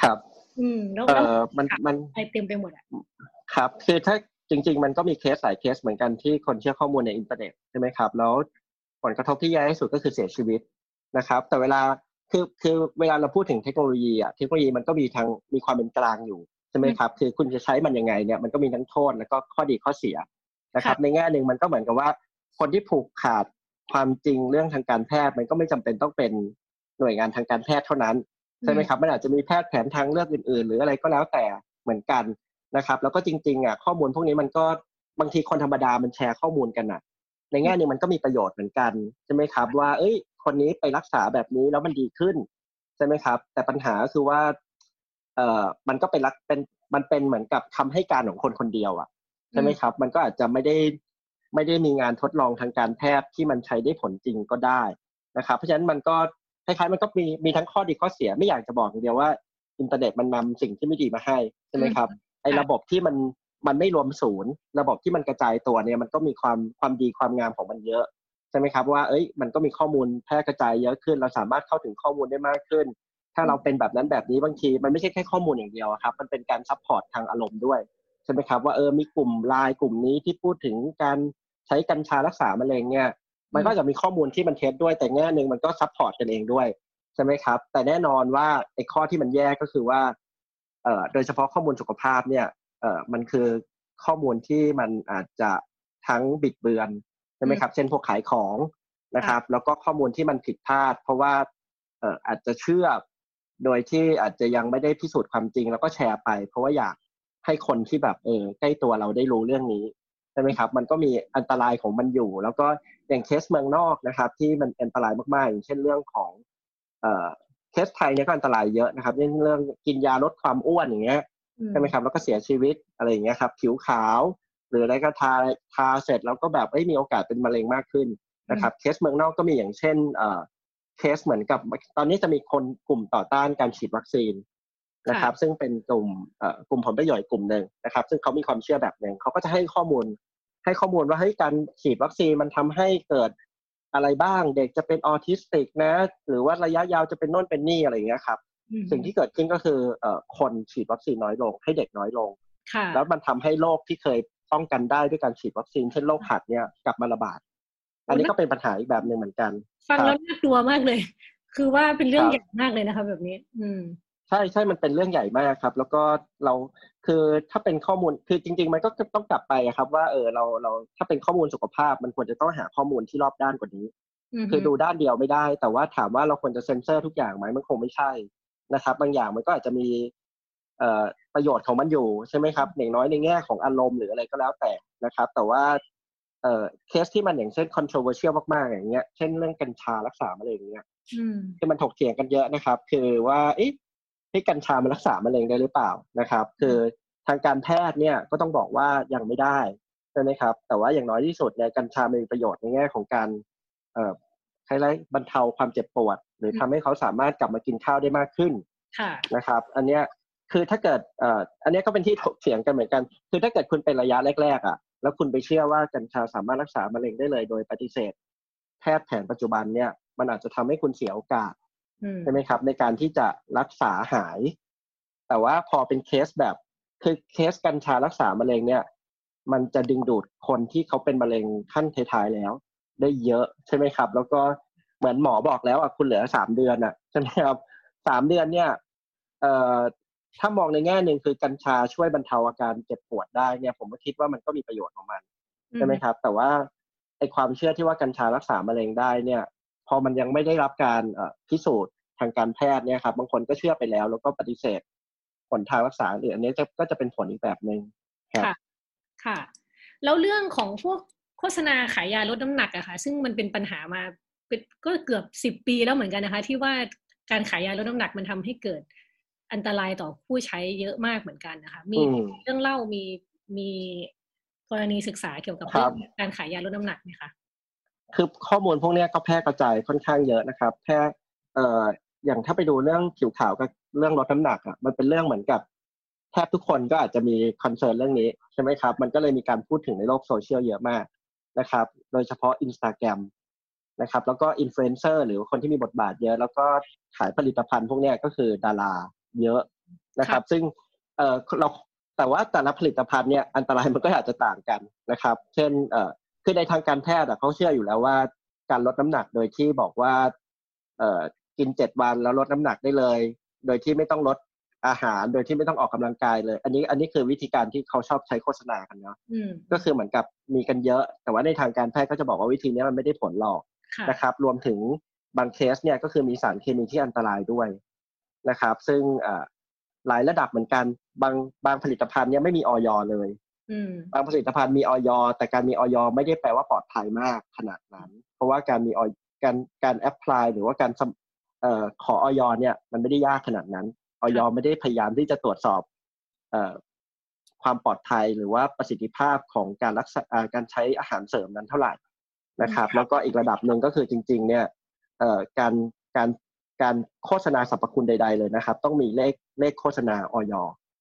ครับ อืมแล้วเออมันมันไปเต็มไปหมดอะครับคือถ้าจริง ๆ มันก็มีเคสหลายเคสเหมือนกันที่คนเชื่อข้อมูลในอินเทอร์เน็ตใช่ไหมครับ แล้วผลกระทบที่แย่ที่สุดก็คือเสียชีวิตนะครับ แต่เวลาคือคือเวลาเราพูดถึงเทคโนโลยีอะเทคโนโลยีมันก็มีทางมีความเป็นกลางอยู่ใช่ไหมครับ คือคุณจะใช้มันยังไงเนี่ยมันก็มีทั้งโทษแล้วก็ข้อดีข้อเสียนะครับ ในแง่หนึ่งมันก็เหมือนกับว่า คนที่ผูกขาดความจริงเรื่องทางการแพทย์มันก็ไม่จำเป็นต้องเป็น หน่วยงานทางการแพทย์เท่านั้นใช่ไหมครับมันอาจจะมีแพทย์แผนทางเลือกอื่นๆ หรืออะไรก็แล้วแต่เหมือนกันนะครับ แล้วก็จริงๆอะข้อมูลพวกนี้มันก็บางทีคนธรรมดามันแชร์ข้อมูลกันอะ ในแง่นึงมันก็มีประโยชน์เหมือนกันใช่ไหมครับ ว่า เอ้ย คนนี้ไปรักษาแบบนี้แล้วมันดีขึ้นใช่ไหมครับ แต่ปัญหาคือว่า เอ่อมันก็เป็นรักเป็นมันเป็นเหมือนกับคำให้การของคนคนเดียวอะใช่ไหมครับ มันก็อาจจะไม่ได้ไม่ได้มีงานทดลองทางการแพทย์ที่มันใช้ได้ผลจริงก็ได้นะครับ เพราะฉะนั้นมันก็ คล้ายๆมันก็มีมีทั้งข้อดีข้อเสียไม่อยากจะบอกอย่างเดียวว่า อินเทอร์เน็ตมันนำสิ่งที่ไม่ดีมาให้ใช่ไหมครับไอ้ระบบที่มันมันไม่รวมศูนย์ ระบบที่มันกระจายตัวเนี่ยมันก็มีความความดีความงามของมันเยอะใช่ไหมครับว่าเอ้ยมันก็มีข้อมูลแพร่กระจายเยอะขึ้น เราสามารถเข้าถึงข้อมูลได้มากขึ้น ถ้าเราเป็นแบบนั้นแบบนี้บางทีมันไม่ใช่แค่ข้อมูลอย่างเดียวครับ มันเป็นการ support ทางอารมณ์ด้วยใช่ไหมครับว่าเออมีกลุ่มไลน์กลุ่มนี้ที่พูดถึงการใช้กัญชารักษามะเร็งเนี่ย มันก็จะมีข้อมูลที่มันเท็จด้วยแต่แง่หนึ่งมันก็ support กันเองด้วยใช่ไหมครับ แต่แน่นอนว่าไอ้ข้อที่มันแย่ก็คือว่าเอ่อโดยเฉพาะข้อมูลสุขภาพเนี่ยเอ่อมันคือข้อมูลที่มันอาจจะทั้งบิดเบือนใช่ไหมครับ เช่นพวกขายของนะครับ แล้วก็ข้อมูลที่มันผิดพลาด เพราะว่าเอ่ออาจจะเชื่อโดยที่อาจจะยังไม่ได้พิสูจน์ความจริง แล้วก็แชร์ไป เพราะว่าอยากให้คนที่แบบเออใกล้ตัวเราได้รู้เรื่องนี้ใช่ไหมครับ มันก็มีอันตรายของมันอยู่ แล้วก็ อย่างเคสเมืองนอกนะครับ ที่มันอันตรายมากๆ อย่างเช่นเรื่องของเอ่อเคสไทยเนี่ยก็อันตรายเยอะนะครับเรื่องเรื่องกินยาลดความอ้วนอย่างเงี้ยใช่ไหมครับแล้วก็เสียชีวิตอะไรอย่างเงี้ยครับ ผิวขาว หรืออะไรก็ทาทาเสร็จแล้วก็แบบไม่มีโอกาสเป็นมะเร็งมากขึ้นนะครับ เคสเมืองนอกก็มีอย่างเช่นเอ่อเคสเหมือนกับตอนนี้จะมีคนกลุ่มต่อต้านการฉีดวัคซีนนะครับ ซึ่งเป็นกลุ่มเอ่อกลุ่มผลประโยชน์กลุ่มหนึ่งนะครับ ซึ่งเขามีความเชื่อแบบหนึ่งเขาก็จะให้ข้อมูล ให้ข้อมูลว่าเฮ้ยการฉีดวัคซีนมันทำให้เกิดอะไรบ้าง เด็กจะเป็นออทิสติกนะ หรือว่าระยะยาวจะเป็นโน่นเป็นนี่อะไรอย่างเงี้ยครับ สิ่งที่เกิดขึ้นก็คือเอ่อคนฉีดวัคซีนน้อยลง ให้เด็กน้อยลง แล้วมันทำให้โรคที่เคยป้องกันได้ด้วยการฉีดวัคซีนเช่นโรคหัดเนี่ยกลับมาระบาด อันนี้ก็เป็นปัญหาอีกแบบหนึ่งเหมือนกัน ฟังแล้วน่ากลัวมากเลย คือว่าเป็นเรื่องใหญ่มากเลยนะคะแบบนี้ อืม ใช่ใช่มันเป็นเรื่องใหญ่มากครับ แล้วก็เราคือถ้าเป็นข้อมูลคือจริง ๆ มันก็ต้องกลับไปครับ ว่าเออเราเราถ้าเป็นข้อมูลสุขภาพ มันควรจะต้องหาข้อมูลที่รอบด้านกว่านี้ คือดูด้านเดียวไม่ได้ แต่ว่าถามว่าเราควรจะเซ็นเซอร์ทุกอย่างไหมมันคงไม่ใช่นะครับ บางอย่างมันก็อาจจะมีเอ่อประโยชน์ของมันอยู่ใช่ไหมครับอย่างน้อยในแง่ของอารมณ์หรืออะไรก็แล้วแต่นะครับ แต่ว่าเอ่อเคสที่มันอย่างเช่น controversial มากๆอย่างเงี้ยเช่นเรื่องกัญชารักษามะเร็งเงี้ยที่มันถกเถียงกันเยอะนะครับ คือว่าเอ๊ะ ที่กัญชามันรักษามะเร็งได้หรือเปล่านะครับ คือทางการแพทย์เนี่ยก็ต้องบอกว่ายังไม่ได้ใช่ไหมครับ แต่ว่าอย่างน้อยที่สุดเนี่ยกัญชามีประโยชน์ในแง่ของการเอ่อคล้ายๆบรรเทาความเจ็บปวด หรือทำให้เขาสามารถกลับมากินข้าวได้มากขึ้นนะครับ อันเนี้ยคือถ้าเกิดเอ่ออันนี้ก็เป็นที่ถกเถียงกันเหมือนกัน คือถ้าเกิดคุณเป็นระยะแรกๆอะ แล้วคุณไปเชื่อว่ากัญชาสามารถรักษามะเร็งได้เลย โดยปฏิเสธ แพทย์แผนปัจจุบันเนี่ยมันอาจจะทำให้คุณเสียโอกาส ใช่ไหมครับ ในการที่จะรักษาหาย แต่ว่าพอเป็นเคสแบบคือเคสกัญชารักษามะเร็งเนี่ย มันจะดึงดูดคนที่เขาเป็นมะเร็งขั้นท้ายๆแล้ว ได้เยอะใช่ไหมครับ แล้วก็เหมือนหมอบอกแล้วอะคุณเหลือสามเดือนอะใช่ไหมครับสามเดือนเนี่ย เอ่อถ้ามองในแง่หนึ่งคือกัญชาช่วยบรรเทาอาการเจ็บปวดได้เนี่ย ผมก็คิดว่ามันก็มีประโยชน์ของมันใช่ไหมครับ แต่ว่าไอความเชื่อที่ว่ากัญชารักษามะเร็งได้เนี่ย พอมันยังไม่ได้รับการพิสูจน์ทางการแพทย์เนี่ยครับบางคนก็เชื่อไปแล้ว แล้วก็ปฏิเสธผลทางรักษาหรืออันนี้ก็จะเป็นผลอีกแบบหนึ่งค่ะค่ะ แล้วเรื่องของพวกโฆษณาขายยาลดน้ำหนักอะค่ะ ซึ่งมันเป็นปัญหามาก็เกือบสิบปีแล้วเหมือนกันนะคะ ที่ว่าการขายยาลดน้ำหนักมันทำให้เกิดอันตรายต่อผู้ใช้เยอะมากเหมือนกันนะคะ มีเรื่องเล่ามีมีกรณีศึกษาเกี่ยวกับเรื่องการขายยาลดน้ำหนักไหมคะ คือข้อมูลพวกนี้ก็แพร่กระจายค่อนข้างเยอะนะครับ แพร่เอ่ออย่างถ้าไปดูเรื่องผิวขาวกับเรื่องลดน้ำหนักอะมันเป็นเรื่องเหมือนกับแทบทุกคนก็อาจจะมี concern เรื่องนี้ใช่ไหมครับ มันก็เลยมีการพูดถึงในโลกโซเชียลเยอะมากนะครับ โดยเฉพาะอินสตาแกรมนะครับ แล้วก็อินฟลูเอนเซอร์หรือคนที่มีบทบาทเยอะ แล้วก็ขายผลิตภัณฑ์พวกนี้ก็คือดาราเยอะนะครับ ซึ่งเออเราแต่ว่าแต่ละผลิตภัณฑ์เนี่ยอันตรายมันก็อาจจะต่างกันนะครับ เช่นเออ คือในทางการแพทย์เขาเชื่ออยู่แล้วว่าการลดน้ำหนักโดยที่บอกว่าเออกินเจ็ดวันแล้วลดน้ำหนักได้เลย โดยที่ไม่ต้องลดอาหาร โดยที่ไม่ต้องออกกำลังกายเลย อันนี้อันนี้คือวิธีการที่เขาชอบใช้โฆษณากันเนาะก็คือเหมือนกับมีกันเยอะ แต่ว่าในทางการแพทย์ก็จะบอกว่าวิธีนี้มันไม่ได้ผลหรอกนะครับ รวมถึงบางเคสเนี่ยก็คือมีสารเคมีที่อันตรายด้วยนะครับ ซึ่งหลายระดับเหมือนกันบางบางผลิตภัณฑ์เนี่ยไม่มีออยเลย บางผลิตภัณฑ์มีออยแต่การมีออยไม่ได้แปลว่าปลอดภัยมากขนาดนั้น เพราะว่าการมีออยการการแอพพลายหรือว่าการขอออยเนี่ย มันไม่ได้ยากขนาดนั้นออยไม่ได้พยายามที่จะตรวจสอบความปลอดภัยหรือว่าประสิทธิภาพของการรักษาการใช้อาหารเสริมนั้นเท่าไหร่นะครับ แล้วก็อีกระดับหนึ่งก็คือจริง ๆ เนี่ยการการการโฆษณาสรรพคุณใด ๆ เลยนะครับ ต้องมีเลขเลขโฆษณาออย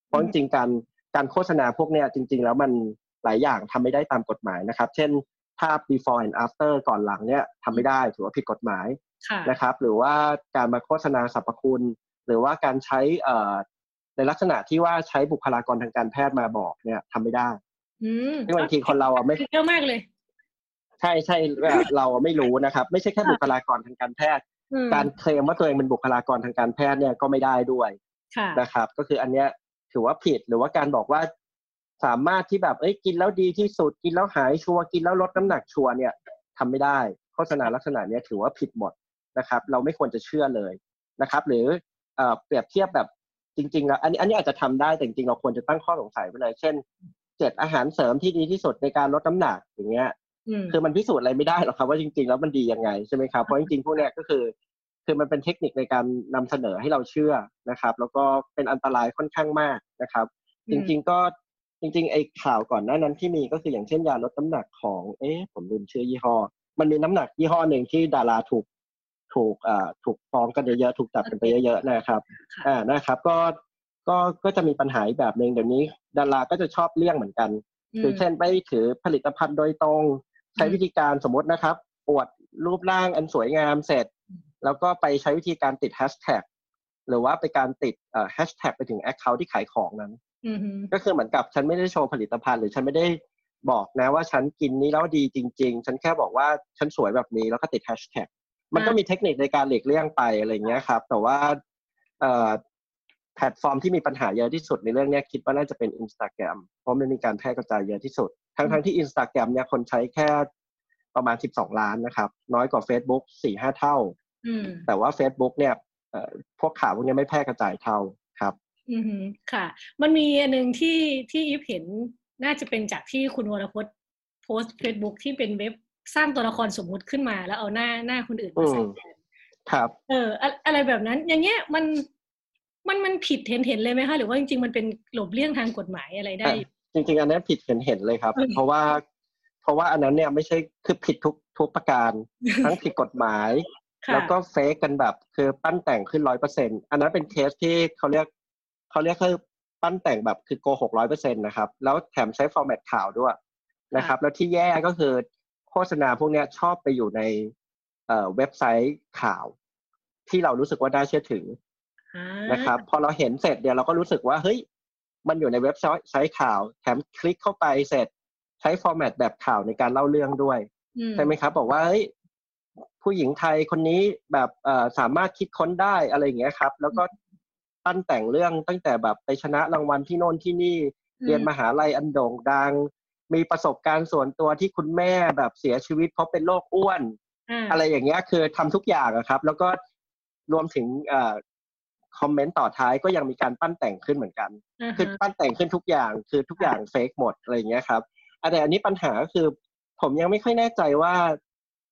เพราะจริงๆการ การโฆษณาพวกเนี้ยจริง ๆ แล้วมันหลายอย่างทำไม่ได้ตามกฎหมายนะครับ เช่นภาพ before and after ก่อนหลังเนี่ยทำไม่ได้ถือว่าผิดกฎหมายนะครับ หรือว่าการมาโฆษณาสรรพคุณ หรือว่าการใช้ในลักษณะที่ว่าใช้บุคลากรทางการแพทย์มาบอกเนี่ยทำไม่ได้ซึ่งบางทีคนเราอะไม่เยอะมากเลย ใช่ใช่เราไม่รู้นะครับ ไม่ใช่แค่บุคลากรทางการแพทย์ การเคลมว่าตัวเองเป็นบุคลากรทางการแพทย์เนี่ยก็ไม่ได้ด้วยนะครับ ก็คืออันเนี้ย ถือว่าผิดหรือว่าการบอกว่าสามารถที่แบบเอ้ยกินแล้วดีที่สุดกินแล้วหายชัวกินแล้วลดน้ำหนักชัวเนี่ยทำไม่ได้โฆษณาลักษณะนี้ถือว่าผิดหมดนะครับ เราไม่ควรจะเชื่อเลยนะครับ หรือเปรียบเทียบแบบจริงๆแล้วอันนี้อันนี้อาจจะทำได้แต่จริงๆเราควรจะตั้งข้อสงสัยไปเลย เช่นเจ็ดอาหารเสริมที่ดีที่สุดในการลดน้ำหนักอย่างเงี้ยคือมันพิสูจน์อะไรไม่ได้หรอกครับว่าจริง ๆ แล้วมันดียังไงใช่ไหมครับเพราะจริงๆพวกเนี้ยก็คือ คือมันเป็นเทคนิคในการนำเสนอให้เราเชื่อนะครับ แล้วก็เป็นอันตรายค่อนข้างมากนะครับ จริง ๆก็จริง ๆ ไอ้ข่าวก่อนหน้านั้นที่มีก็คืออย่างเช่นยาลดน้ำหนักของ เอ๊ะผมลืมชื่อยี่ห้อ มันมีน้ำหนักยี่ห้อหนึ่งที่ดาราถูกถูกอ่าถูกฟ้องกันเยอะๆถูกจับกันไปเยอะๆนะครับ อ่านะครับ ก็ก็ก็จะมีปัญหาแบบหนึ่งเดี๋ยวนี้ ดาราก็จะชอบเลี่ยงเหมือนกัน คือเช่นไปถือผลิตภัณฑ์โดยตรง ใช้วิธีการสมมตินะครับ อวดรูปร่างอันสวยงามเสร็จ แล้วก็ไปใช้วิธีการติดแฮชแท็กหรือว่าไปการติดแฮชแท็กไปถึงแอคเคาท์ที่ขายของนั้นก็คือเหมือนกับฉันไม่ได้โชว์ผลิตภัณฑ์ หรือฉันไม่ได้บอกนะว่าฉันกินนี้แล้วดีจริง ๆ ฉันแค่บอกว่าฉันสวยแบบนี้แล้วก็ติดแฮชแท็กมันก็มีเทคนิคในการหลีกเลี่ยงไปอะไรเงี้ยครับ แต่ว่าแพลตฟอร์มที่มีปัญหาเยอะที่สุดในเรื่องนี้คิดว่าน่าจะเป็น Instagram เพราะมันมีการแพร่กระจายเยอะที่สุด ทั้งทั้งที่ Instagram เนี่ยคนใช้แค่ประมาณ 12 ล้านนะครับ น้อยกว่า Facebook 4-5 เท่า แต่ว่า Facebook เนี่ยพวกข่าวพวกนี้ไม่แพร่กระจายเท่าครับ อืมค่ะ มันมีอันหนึ่งที่ที่ยิบเห็นน่าจะเป็นจากที่คุณวรพจน์โพสต์เฟซบุ๊กที่เป็นเว็บสร้างตัวละครสมมุติขึ้นมา แล้วเอาหน้าหน้าคนอื่นมาใส่แทนครับ เออ อะไรแบบนั้น อย่างเงี้ยมันมันมันผิดเห็นเห็นเลยไหมคะหรือว่าจริง ๆ มันเป็นหลบเลี่ยงทางกฎหมายอะไรได้ จริง ๆ อันนั้นผิดเห็นเห็นเลยครับ เพราะว่า เพราะว่าอันนั้นเนี่ยไม่ใช่คือผิดทุกทุกประการ ทั้งผิดกฎหมาย แล้วก็เฟกกันแบบคือปั้นแต่งขึ้นร้อยเปอร์เซ็นอันนั้นเป็นเคสที่เขาเรียกเขาเรียกคือปั้นแต่งแบบคือโกหกร้อยเปอร์เซ็นต์นะครับ แล้วแถมใช้ format ข่าวด้วยนะครับ แล้วที่แย่ก็คือโฆษณาพวกนี้ชอบไปอยู่ในเว็บไซต์ข่าว ที่เรารู้สึกว่าน่าเชื่อถือนะครับ พอเราเห็นเสร็จเดี๋ยวเราก็รู้สึกว่าเฮ้ยมันอยู่ในเว็บไซต์ข่าว แถมคลิกเข้าไปเสร็จใช้ format แบบข่าวในการเล่าเรื่องด้วยใช่ไหมครับ บอกว่าเฮ้ย ผู้หญิงไทยคนนี้แบบสามารถคิดค้นได้อะไรอย่างเงี้ยครับ แล้วก็ตั้นแต่งเรื่องตั้งแต่แบบไปชนะรางวัลที่โน่นที่นี่เรียนมหาลัยอันโด่งดัง มีประสบการณ์ส่วนตัวที่คุณแม่แบบเสียชีวิตเพราะเป็นโรคอ้วน อะไรอย่างเงี้ยคือทำทุกอย่างครับ แล้วก็รวมถึงคอมเมนต์ต่อท้ายก็ยังมีการปั้นแต่งขึ้นเหมือนกัน คือปั้นแต่งขึ้นทุกอย่างคือทุกอย่างเฟกหมดอะไรอย่างเงี้ยครับแต่อันนี้ปัญหาก็คือผมยังไม่ค่อยแน่ใจว่า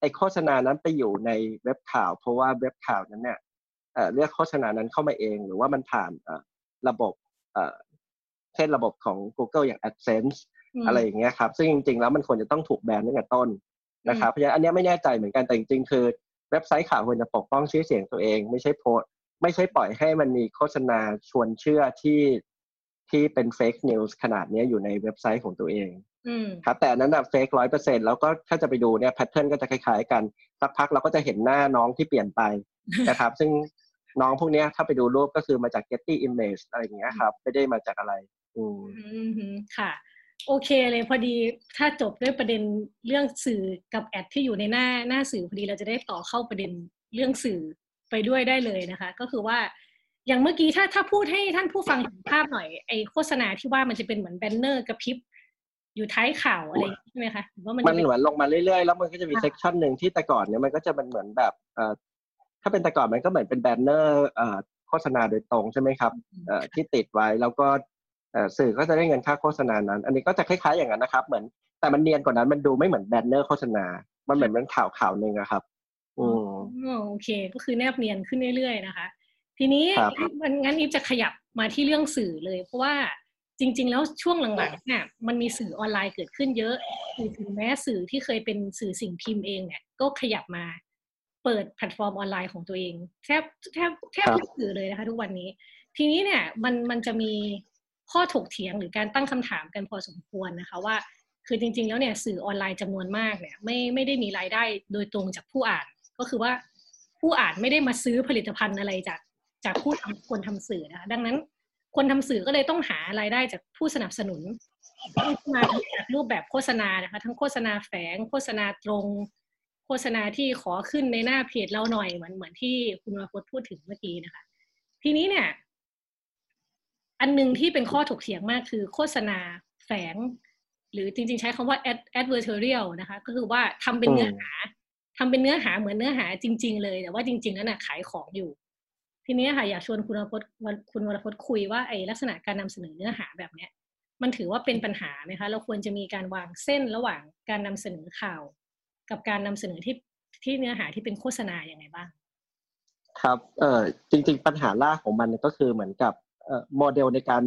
ไอโฆษณานั้นไปอยู่ในเว็บข่าว เพราะว่าเว็บข่าวนั้นเนี่ยเลือกโฆษณานั้นเข้ามาเอง หรือว่ามันผ่านระบบเช่นระบบของ Google อย่าง AdSense อะไรอย่างเงี้ยครับ ซึ่งจริงๆ แล้วมันควรจะต้องถูกแบนตั้งแต่ต้นนะครับเพราะฉะนั้นอันนี้ไม่แน่ใจเหมือนกันแต่จริงๆคือเว็บไซต์ข่าวควรจะปกป้องชื่อเสียงตัวเอง ไม่ใช่โพสไม่ใช่ปล่อยให้มันมีโฆษณาชวนเชื่อที่ ที่เป็น fake news ขนาดนี้อยู่ในเว็บไซต์ของตัวเองครับแต่นั้นอะ fake ร้อยเปอร์เซ็นต์แล้วก็ถ้าจะไปดูเนี่ย pattern ก็จะคล้ายๆกันสักพักเราก็จะเห็นหน้าน้องที่เปลี่ยนไปนะครับ ซึ่งน้องพวกนี้ถ้าไปดูรูปก็คือมาจาก Getty Image อะไรอย่างเงี้ยครับ ไม่ได้มาจากอะไร อืมค่ะ โอเคเลยพอดีถ้าจบด้วยประเด็นเรื่องสื่อกับ ad ที่อยู่ในหน้าหน้าสื่อพอดีเราจะได้ต่อเข้าประเด็นเรื่องสื่อไปด้วยได้เลยนะคะ ก็คือว่า อย่างเมื่อกี้ถ้าถ้าพูดให้ท่านผู้ฟังเห็นภาพหน่อยไอโฆษณาที่ว่ามันจะเป็นเหมือน banner กระพริบอยู่ท้ายข่าวอะไรใช่ไหมคะว่ามันมันเหมือนลงมาเรื่อยๆ แล้วมันก็จะมี section หนึ่งที่แต่ก่อนเนี่ยมันก็จะเป็นเหมือนแบบเอ่อถ้าเป็นแต่ก่อนมันก็เหมือนเป็น banner เอ่อโฆษณาโดยตรงใช่ไหมครับเอ่อที่ติดไว้แล้วก็สื่อก็จะได้เงินค่าโฆษณานั้น อันนี้ก็จะคล้ายๆอย่างนั้นนะครับเหมือนแต่มันเนียนกว่านั้นมันดูไม่เหมือน banner โฆษณา มันเหมือนเป็นข่าวข่าวหนึ่งอะครับอืมโอเค ก็คือแนบเนียนขึ้นเรื่อยๆนะคะ ทีนี้มันงั้นอีฟจะขยับมาที่เรื่องสื่อเลย เพราะว่าจริง ๆ แล้วช่วงหลังๆเนี่ยมันมีสื่อออนไลน์เกิดขึ้นเยอะถึงแม้สื่อที่เคยเป็นสื่อสิ่งพิมพ์เองเนี่ยก็ขยับมาเปิดแพลตฟอร์มออนไลน์ของตัวเองแทบแทบแทบทุกสื่อเลยนะคะทุกวันนี้ ทีนี้เนี่ยมันมันจะมีข้อถกเถียงหรือการตั้งคำถามกันพอสมควรนะคะว่า คือจริง ๆ แล้วเนี่ยสื่อออนไลน์จำนวนมากเนี่ยไม่ไม่ได้มีรายได้โดยตรงจากผู้อ่าน ก็คือว่าผู้อ่านไม่ได้มาซื้อผลิตภัณฑ์อะไรจาก จากผู้ทำคนทำสื่อนะคะดังนั้นคนทำสื่อก็เลยต้องหารายได้จากผู้สนับสนุนมาจากรูปแบบโฆษณานะคะ ทั้งโฆษณาแฝง โฆษณาตรง โฆษณาที่ขอขึ้นในหน้าเพจเราหน่อยเหมือนเหมือนที่คุณวรพจน์พูดถึงเมื่อกี้นะคะ ทีนี้เนี่ย อันหนึ่งที่เป็นข้อถกเถียงมากคือโฆษณาแฝง หรือจริง ๆ ใช้คำว่า advertorial นะคะ ก็คือว่าทำเป็นเนื้อหาทำเป็นเนื้อหาเหมือนเนื้อหาจริง ๆ เลยแต่ว่าจริงๆนั้นนะขายของอยู่ ทีนี้ค่ะอยากชวนคุณวรพจน์คุณวรพจน์คุยว่าไอ้ลักษณะการนำเสนอเนื้อหาแบบเนี้ยมันถือว่าเป็นปัญหาไหมคะ เราควรจะมีการวางเส้นระหว่างการนำเสนอข่าว กับการนำเสนอที่ที่เนื้อหาที่เป็นโฆษณาอย่างไงบ้าง ครับเอ่อจริง ๆ ปัญหาหลักของมันก็คือเหมือนกับเอ่อโมเดลในการ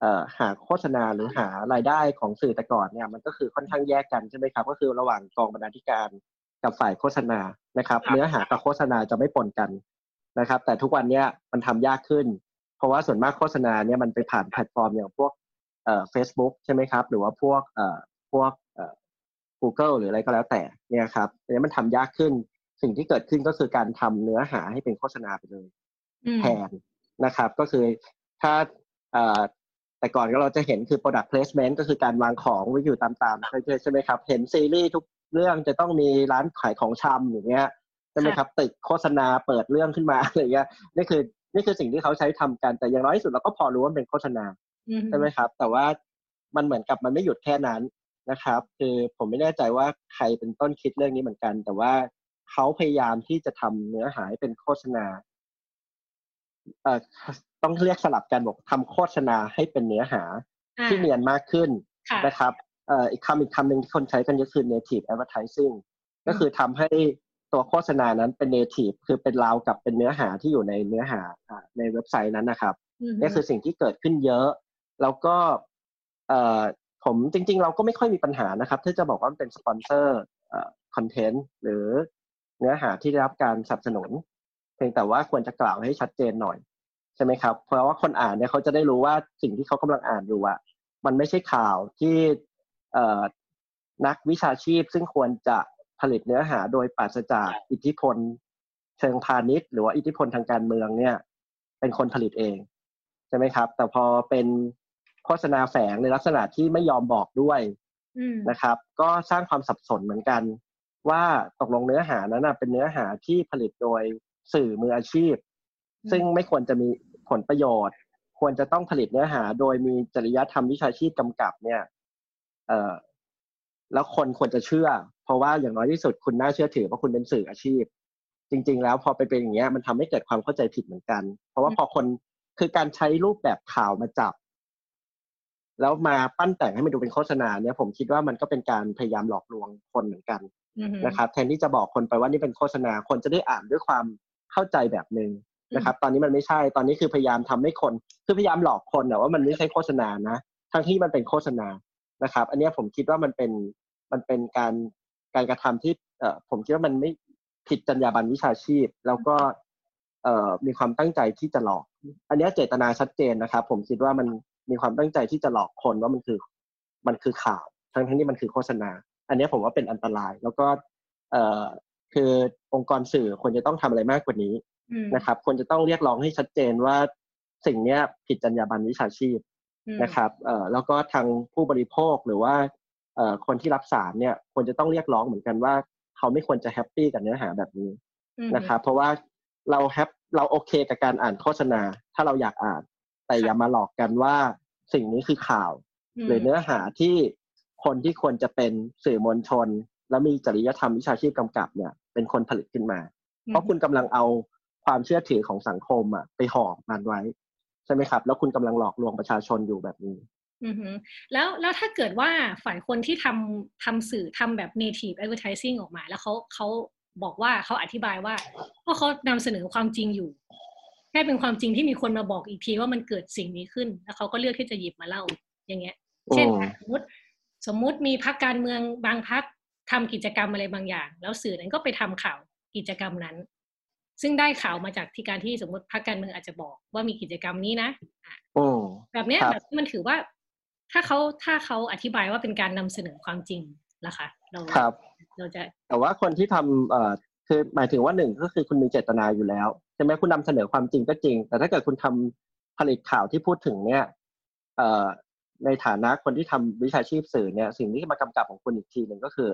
เอ่อหาโฆษณาหรือหารายได้ของสื่อแต่ก่อนเนี่ยมันก็คือค่อนข้างแยกกันใช่ไหมครับ ก็คือระหว่างกองบรรณาธิการกับฝ่ายโฆษณานะครับ เนื้อหากับโฆษณาจะไม่ปนกัน นะครับ แต่ทุกวันนี้มันทำยากขึ้น เพราะว่าส่วนมากโฆษณาเนี่ยมันไปผ่านแพลตฟอร์มอย่างพวกเอ่อเฟซบุ๊กใช่ไหมครับ หรือว่าพวกเอ่อพวกเอ่อ Google หรืออะไรก็แล้วแต่เนี่ยครับอันนี้มันทำยากขึ้น สิ่งที่เกิดขึ้นก็คือการทำเนื้อหาให้เป็นโฆษณาไปเลยแทนนะครับ ก็คือถ้าเอ่อแต่ก่อนก็เราจะเห็นคือ product placement ก็คือการวางของไว้อยู่ตามๆใช่ไหมครับ เห็นซีรีส์ทุกเรื่องจะต้องมีร้านขายของชำอย่างเงี้ย ใช่ไหมครับตึกโฆษณาเปิดเรื่องขึ้นมาอะไรเงี้ยนี่คือนี่คือสิ่งที่เขาใช้ทำกันแต่อย่างน้อยที่สุดเราก็พอรู้ว่าเป็นโฆษณาใช่ไหมครับ แต่ว่ามันเหมือนกับมันไม่หยุดแค่นั้นนะครับ คือผมไม่แน่ใจว่าใครเป็นต้นคิดเรื่องนี้เหมือนกัน แต่ว่าเขาพยายามที่จะทำเนื้อหาเป็นโฆษณาเอ่อต้องเรียกสลับกันบอกทำโฆษณาให้เป็นเนื้อหาที่เนียนมากขึ้นนะครับเอ่ออีกคำอีกคำหนึ่งที่คนใช้กันก็คือ native advertising ก็คือทำให้ ตัวโฆษณานั้นเป็น native คือเป็นราวกับเป็นเนื้อหาที่อยู่ในเนื้อหาในเว็บไซต์นั้นนะครับนี่คือสิ่งที่เกิดขึ้นเยอะ แล้วก็เอ่อผมจริง ๆ เราก็ไม่ค่อยมีปัญหานะครับที่จะบอกว่าเป็น sponsor content หรือเนื้อหาที่ได้รับการสนับสนุน เพียงแต่ว่าควรจะกล่าวให้ชัดเจนหน่อยใช่ไหมครับ เพราะว่าคนอ่านเนี่ยเขาจะได้รู้ว่าสิ่งที่เขากำลังอ่านอยู่อะมันไม่ใช่ข่าวที่นักวิชาชีพซึ่งควรจะผ ลิตเนื้อหาโดยปราศจากอิทธิพลเชิงพาณิชย์ หรือว่าอิทธิพลทางการเมืองเนี่ย เป็นคนผลิตเองใช่ไหมครับ แต่พอเป็นโฆษณาแฝงในลักษณะที่ไม่ยอมบอกด้วยนะครับ ก็สร้างความสับสนเหมือนกัน ว่าตกลงเนื้อหานั้นเป็นเนื้อหาที่ผลิตโดยสื่อมืออาชีพ ซึ่งไม่ควรจะมีผลประโยชน์ ควรจะต้องผลิตเนื้อหา โดยมีจริยธรรมวิชาชีพกำกับเนี่ย เอ่อแล้วคนควรจะเชื่อ เพราะว่าอย่างน้อยที่สุดคุณน่าเชื่อถือเพราะคุณเป็นสื่ออาชีพ จริง ๆ แล้วพอไปเป็นอย่างเงี้ยมันทำให้เกิดความเข้าใจผิดเหมือนกัน เพราะว่าพอคนคือการใช้รูปแบบข่าวมาจับ แล้วมาปั้นแต่งให้มันดูเป็นโฆษณาเนี่ยผมคิดว่ามันก็เป็นการพยายามหลอกลวงคนเหมือนกันนะครับแทนที่จะบอกคนไปว่านี่เป็นโฆษณาคนจะได้อ่านด้วยความเข้าใจแบบหนึ่งนะครับ ตอนนี้มันไม่ใช่ตอนนี้คือพยายามทำให้คน คือพยายามหลอกคนนะว่ามันไม่ใช่โฆษณานะทั้งที่มันเป็นโฆษณานะครับ อันนี้ผมคิดว่ามันเป็นมันเป็นการ การกระทำที่เอ่อผมคิดว่ามันไม่ผิดจรรยาบรรณวิชาชีพ แล้วก็เอ่อมีความตั้งใจที่จะหลอก อันนี้เจตนาชัดเจนนะครับ ผมคิดว่ามันมีความตั้งใจที่จะหลอกคนว่ามันคือมันคือข่าว ทั้งทั้งที่มันคือโฆษณา อันนี้ผมว่าเป็นอันตราย แล้วก็เอ่อคือองค์กรสื่อควรจะต้องทำอะไรมากกว่านี้นะครับควรจะต้องเรียกร้องให้ชัดเจนว่าสิ่งนี้ผิดจรรยาบรรณวิชาชีพนะครับเอ่อแล้วก็ทางผู้บริโภคหรือว่า คนที่รับสารเนี่ยควรจะต้องเรียกร้องเหมือนกันว่า เขาไม่ควรจะแฮปปี้กับเนื้อหาแบบนี้นะครับเพราะว่าเราแฮปเราโอเคกับการอ่านโฆษณา ถ้าเราอยากอ่าน แต่อย่ามาหลอกกันว่าสิ่งนี้คือข่าว หรือเนื้อหาที่คนที่ควรจะเป็นสื่อมวลชน และมีจริยธรรมวิชาชีพกำกับเนี่ย เป็นคนผลิตขึ้นมา เพราะคุณกำลังเอาความเชื่อถือของสังคมอะไปห่อมันไว้ใช่ไหมครับ แล้วคุณกำลังหลอกลวงประชาชนอยู่แบบนี้ อือฮึแล้วแล้วถ้าเกิดว่าฝ่ายคนที่ทำทำสื่อทำแบบ native advertising ออกมา แล้วเขาเขาบอกว่าเขาอธิบายว่าเพราะเขานำเสนอความจริงอยู่แค่เป็นความจริงที่มีคนมาบอกอีกทีว่ามันเกิดสิ่งนี้ขึ้น แล้วเขาก็เลือกที่จะหยิบมาเล่าอย่างเงี้ย เช่นสมมติสมมุติมีพักการเมืองบางพักทำกิจกรรมอะไรบางอย่าง แล้วสื่อนั้นก็ไปทำข่าวกิจกรรมนั้น ซึ่งได้ข่าวมาจากที่การที่สมมติพักการเมืองอาจจะบอกว่ามีกิจกรรมนี้นะแบบนี้แบบมันถือว่า ถ้าเขาถ้าเขาอธิบายว่าเป็นการนำเสนอความจริงล่ะคะ เราครับเราจะแต่ว่าคนที่ทำเอ่อคือหมายถึงว่าหนึ่งก็คือคุณมีเจตนาอยู่แล้วใช่ไหมคุณนำเสนอความจริงก็จริง แต่ถ้าเกิดคุณทำผลิตข่าวที่พูดถึงเนี่ยเอ่อในฐานะคนที่ทำวิชาชีพสื่อเนี่ย สิ่งที่มากำกับของคุณอีกทีหนึ่งก็คือ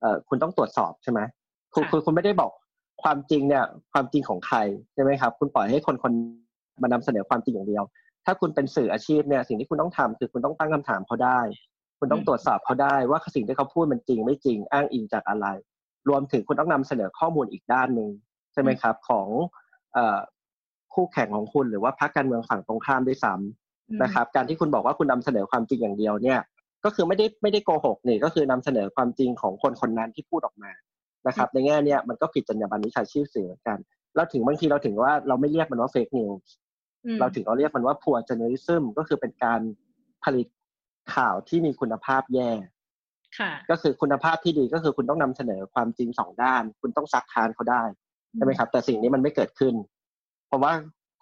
เอ่อคุณต้องตรวจสอบใช่ไหมคุณคุณคุณไม่ได้บอกความจริงเนี่ย ความจริงของใครใช่ไหมครับ คุณปล่อยให้คนคนมานำเสนอความจริงอย่างเดียว ถ้าคุณเป็นสื่ออาชีพเนี่ยสิ่งที่คุณต้องทำคือคุณต้องตั้งคำถามเขาได้ คุณต้องตรวจสอบเขาได้ว่าสิ่งที่เขาพูดมันจริงไม่จริงอ้างอิงจากอะไร รวมถึงคุณต้องนำเสนอข้อมูลอีกด้านหนึ่งใช่ไหมครับของคู่แข่งของคุณหรือว่าพรรคการเมืองฝั่งตรงข้ามด้วยซ้ำนะครับ การที่คุณบอกว่าคุณนำเสนอความจริงอย่างเดียวเนี่ย ก็คือไม่ได้ไม่ได้โกหกนี่ก็คือนำเสนอความจริงของคนคนนั้นที่พูดออกมานะครับ ในแง่เนี้ยมันก็ผิดจรรยาบรรณวิชาชีพสื่อเหมือนกันเราถึงบางทีเราถึงว่าเราไม่เรียกมันว่า fake news เราถึงเราเรียกมันว่า poor journalism ก็คือเป็นการผลิตข่าวที่มีคุณภาพแย่ก็คือคุณภาพที่ดีก็คือคุณต้องนำเสนอความจริงสองด้าน คุณต้องซักทานเขาได้ใช่ไหมครับ แต่สิ่งนี้มันไม่เกิดขึ้น เพราะว่า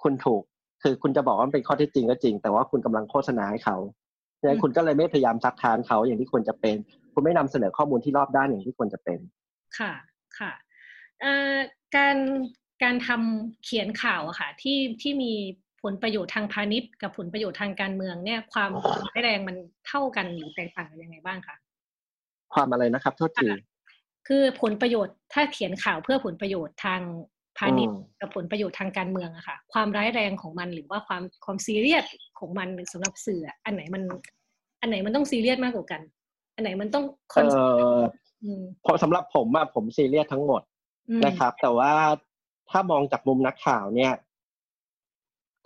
คุณถูกคือคุณจะบอกว่าเป็นข้อที่จริงก็จริง แต่ว่าคุณกำลังโฆษณาให้เขาดังนั้นคุณก็เลยไม่พยายามซักทานเขาอย่างที่ควรจะเป็น คุณไม่นำเสนอข้อมูลที่รอบด้านอย่างที่ควรจะเป็น ค่ะค่ะการการทำเขียนข่าวอะค่ะที่ที่มี ผลประโยชน์ทางพาณิชย์กับผลประโยชน์ทางการเมืองเนี่ย ความร้ายแรงมันเท่ากันหรือแตกต่างกันยังไงบ้างคะความอะไรนะครับโทษทีคือผลประโยชน์ถ้าเขียนข่าวเพื่อผลประโยชน์ทางพาณิชย์กับผลประโยชน์ทางการเมืองอะค่ะ ความร้ายแรงของมันหรือว่าความความซีเรียสของมันสำหรับสื่ออันไหนมัน อันไหนมันต้องซีเรียสมากกว่ากัน อันไหนมันต้องคอนพอสำหรับผมอะผมซีเรียสทั้งหมดนะครับ แต่ว่าถ้ามองจากมุมนักข่าวเนี่ย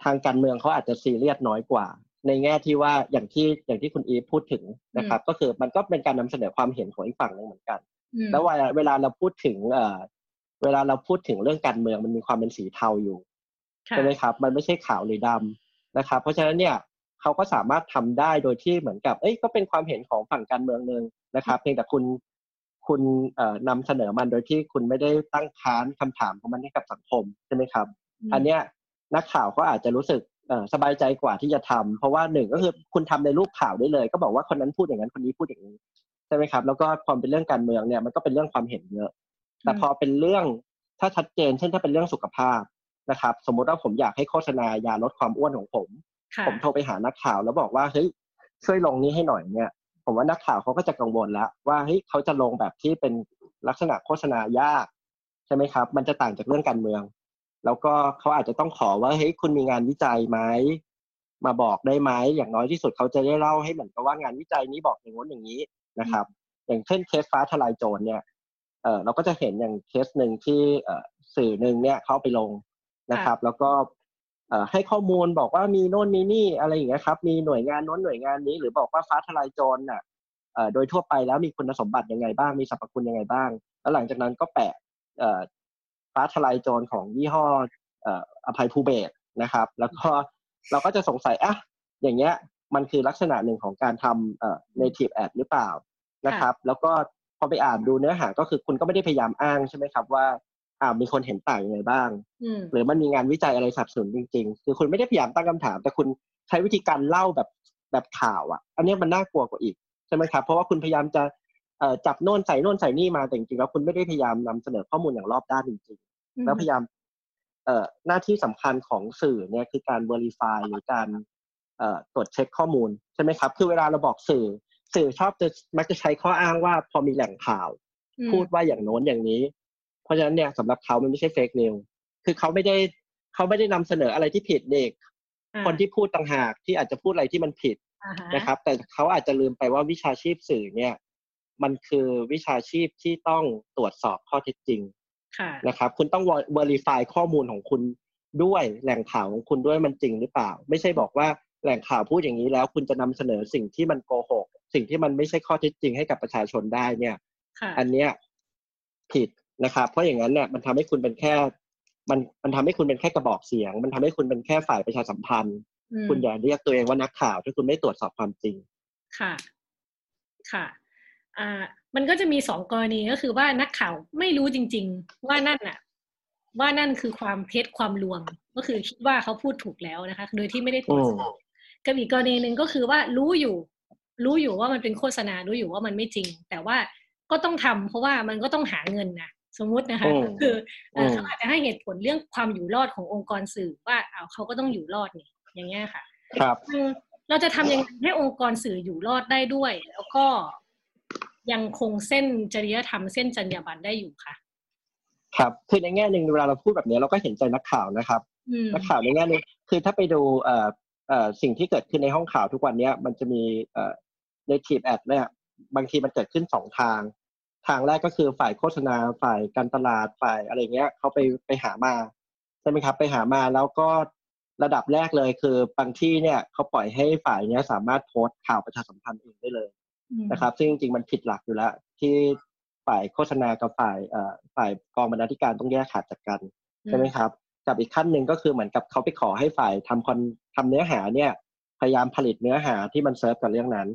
ทางการเมืองเขาอาจจะซีเรียสน้อยกว่า ในแง่ที่ว่าอย่างที่อย่างที่คุณอีฟพูดถึงนะครับ ก็คือมันก็เป็นการนำเสนอความเห็นของอีกฝั่งนึงเหมือนกัน แล้วเวลาเราพูดถึงเอ่อเวลาเราพูดถึงเรื่องการเมืองมันมีความเป็นสีเทาอยู่ใช่ไหมครับ มันไม่ใช่ขาวหรือดำนะครับ เพราะฉะนั้นเนี่ยเขาก็สามารถทำได้โดยที่เหมือนกับ เอ้ยก็เป็นความเห็นของฝั่งการเมืองหนึ่งนะครับเพียงแต่คุณคุณนำเสนอมันโดยที่คุณไม่ได้ตั้งค้านคำถามของมันให้กับสังคมใช่ไหมครับ อันเนี้ย นักข่าวก็อาจจะรู้สึกสบายใจกว่าที่จะทำเพราะว่าหนึ่งก็คือคุณทำในรูปข่าวได้เลย ก็บอกว่าคนนั้นพูดอย่างนั้นคนนี้พูดอย่างนี้ใช่ไหมครับ แล้วก็ความเป็นเรื่องการเมืองเนี่ยมันก็เป็นเรื่องความเห็นเยอะ แต่พอเป็นเรื่องถ้าชัดเจน เช่นถ้าเป็นเรื่องสุขภาพนะครับ สมมุติว่าผมอยากให้โฆษณายาลดความอ้วนของผม ผมโทรไปหานักข่าวแล้วบอกว่าเฮ้ยช่วยลงนี้ให้หน่อยเนี่ย ผมว่านักข่าวเขาก็จะกังวลแล้ว ว่าเฮ้ยเขาจะลงแบบที่เป็นลักษณะโฆษณายากใช่ไหมครับ มันจะต่างจากเรื่องการเมือง แล้วก็เขาอาจจะต้องขอว่าเฮ้ยคุณมีงานวิจัยไหมมาบอกได้ไหมอย่างน้อยที่สุดเขาจะได้เล่าให้เหมือนกับว่างานวิจัยนี้บอกอย่างนู้นอย่างนี้นะครับ อย่างเช่นเคสฟ้าทลายโจรเนี่ยเออเราก็จะเห็นอย่างเคสหนึ่งที่เออสื่อหนึ่งเนี่ยเขาไปลงนะครับ แล้วก็เอ่อให้ข้อมูลบอกว่ามีโน่นมีนี่อะไรอย่างเงี้ยครับ มีหน่วยงานโน้นหน่วยงานนี้ หรือบอกว่าฟ้าทลายโจรน่ะเอ่อโดยทั่วไปแล้วมีคุณสมบัติยังไงบ้างมีสรรพคุณยังไงบ้าง แล้วหลังจากนั้นก็แปะเอ่อ ฟ้าทลายโจรของยี่ห้อเอ่ออภัยภูเบศนะครับ แล้วก็เราก็จะสงสัยอะอย่างเงี้ยมันคือลักษณะหนึ่งของการทำเอ่อ native ad หรือเปล่านะครับ แล้วก็พอไปอ่านดูเนื้อหาก็คือคุณก็ไม่ได้พยายามอ้างใช่ไหมครับว่าอ่ามีคนเห็นต่างยังไงบ้าง หรือมันมีงานวิจัยอะไรสับสนจริง ๆ คือคุณไม่ได้พยายามตั้งคำถาม แต่คุณใช้วิธีการเล่าแบบแบบข่าวอะ อันนี้มันน่ากลัวกว่าอีกใช่ไหมครับ เพราะว่าคุณพยายามจะเอ่อจับโน่นใส่โน่นใส่นี่มาแต่จริงๆแล้วคุณไม่ได้พยายามนำเสนอข้อมูลอย่างรอบด้านจริงๆ แล้วพยายามเอ่อหน้าที่สำคัญของสื่อเนี่ยคือการ verify หรือการเอ่อตรวจเช็คข้อมูลใช่ไหมครับ คือเวลาเราบอกสื่อ สื่อชอบจะมักจะใช้ข้ออ้างว่าพอมีแหล่งข่าว พูดว่าอย่างโน้นอย่างนี้ เพราะฉะนั้นเนี่ยสำหรับเขามันไม่ใช่เฟกนิวคือเขาไม่ได้เขาไม่ได้นำเสนออะไรที่ผิดเด็ก คนที่พูดต่างหากที่อาจจะพูดอะไรที่มันผิดนะครับ แต่เขาอาจจะลืมไปว่าวิชาชีพสื่อเนี่ย มันคือวิชาชีพที่ต้องตรวจสอบข้อเท็จจริง นะครับ คุณต้อง verify ข้อมูลของคุณด้วยแหล่งข่าวของคุณด้วยมันจริงหรือเปล่า ไม่ใช่บอกว่าแหล่งข่าวพูดอย่างนี้แล้ว คุณจะนำเสนอสิ่งที่มันโกหก สิ่งที่มันไม่ใช่ข้อเท็จจริงให้กับประชาชนได้เนี่ย อันเนี้ยผิดนะครับ เพราะอย่างนั้นเนี่ยมันทำให้คุณเป็นแค่ มันมันทำให้คุณเป็นแค่กระบอกเสียง มันทำให้คุณเป็นแค่ฝ่ายประชาสัมพันธ์ คุณอย่าเรียกตัวเองว่านักข่าว ถ้าคุณไม่ตรวจสอบความจริง ค่ะ ค่ะอ่า มันก็จะมีสองกรณีก็คือว่านักข่าวไม่รู้จริง ๆ ว่านั่นน่ะว่านั่นคือความเท็จความลวง ก็คือคิดว่าเขาพูดถูกแล้วนะคะ โดยที่ไม่ได้ตรวจสอบกับอีกกรณีหนึ่งก็คือว่ารู้อยู่ รู้อยู่ว่ามันเป็นโฆษณารู้อยู่ว่ามันไม่จริง แต่ว่าก็ต้องทำเพราะว่ามันก็ต้องหาเงินนะสมมุตินะคะคือเขาอาจจะให้เหตุผลเรื่องความอยู่รอดขององค์กรสื่อว่าเอาเขาก็ต้องอยู่รอดนี่อย่างเงี้ยค่ะ ครับเราจะทำยังไงให้องค์กรสื่ออยู่รอดได้ด้วย แล้วก็ ยังคงเส้นจริยธรรมเส้นจรรยาบรรณได้อยู่ค่ะ ครับคือในแง่หนึ่งเวลาเราพูดแบบนี้เราก็เห็นใจนักข่าวนะครับนักข่าวในแง่นึงคือถ้าไปดูเอ่อเอ่อสิ่งที่เกิดขึ้นในห้องข่าวทุกวันนี้มันจะมีเอ่อในทีมแอดเนี่ยบางทีมันเกิดขึ้นสองทาง ทางแรกก็คือฝ่ายโฆษณาฝ่ายการตลาดฝ่ายอะไรเงี้ยเขาไปไปหามาใช่ไหมครับ ไปหามาแล้วก็ระดับแรกเลยคือบางที่เนี่ยเขาปล่อยให้ฝ่ายเนี้ยสามารถโพสต์ข่าวประชาสัมพันธ์เองได้เลย นะครับ ซึ่งจริงๆมันผิดหลักอยู่แล้ว ที่ฝ่ายโฆษณากับฝ่ายเอ่อฝ่ายกองบรรณาธิการต้องแยกขาดจากกันใช่ไหมครับกับอีกขั้นหนึ่งก็คือเหมือนกับเขาไปขอให้ฝ่ายทำคอนทำเนื้อหาเนี่ยพยายามผลิตเนื้อหาที่มันเซิร์ฟกับเรื่องนั้น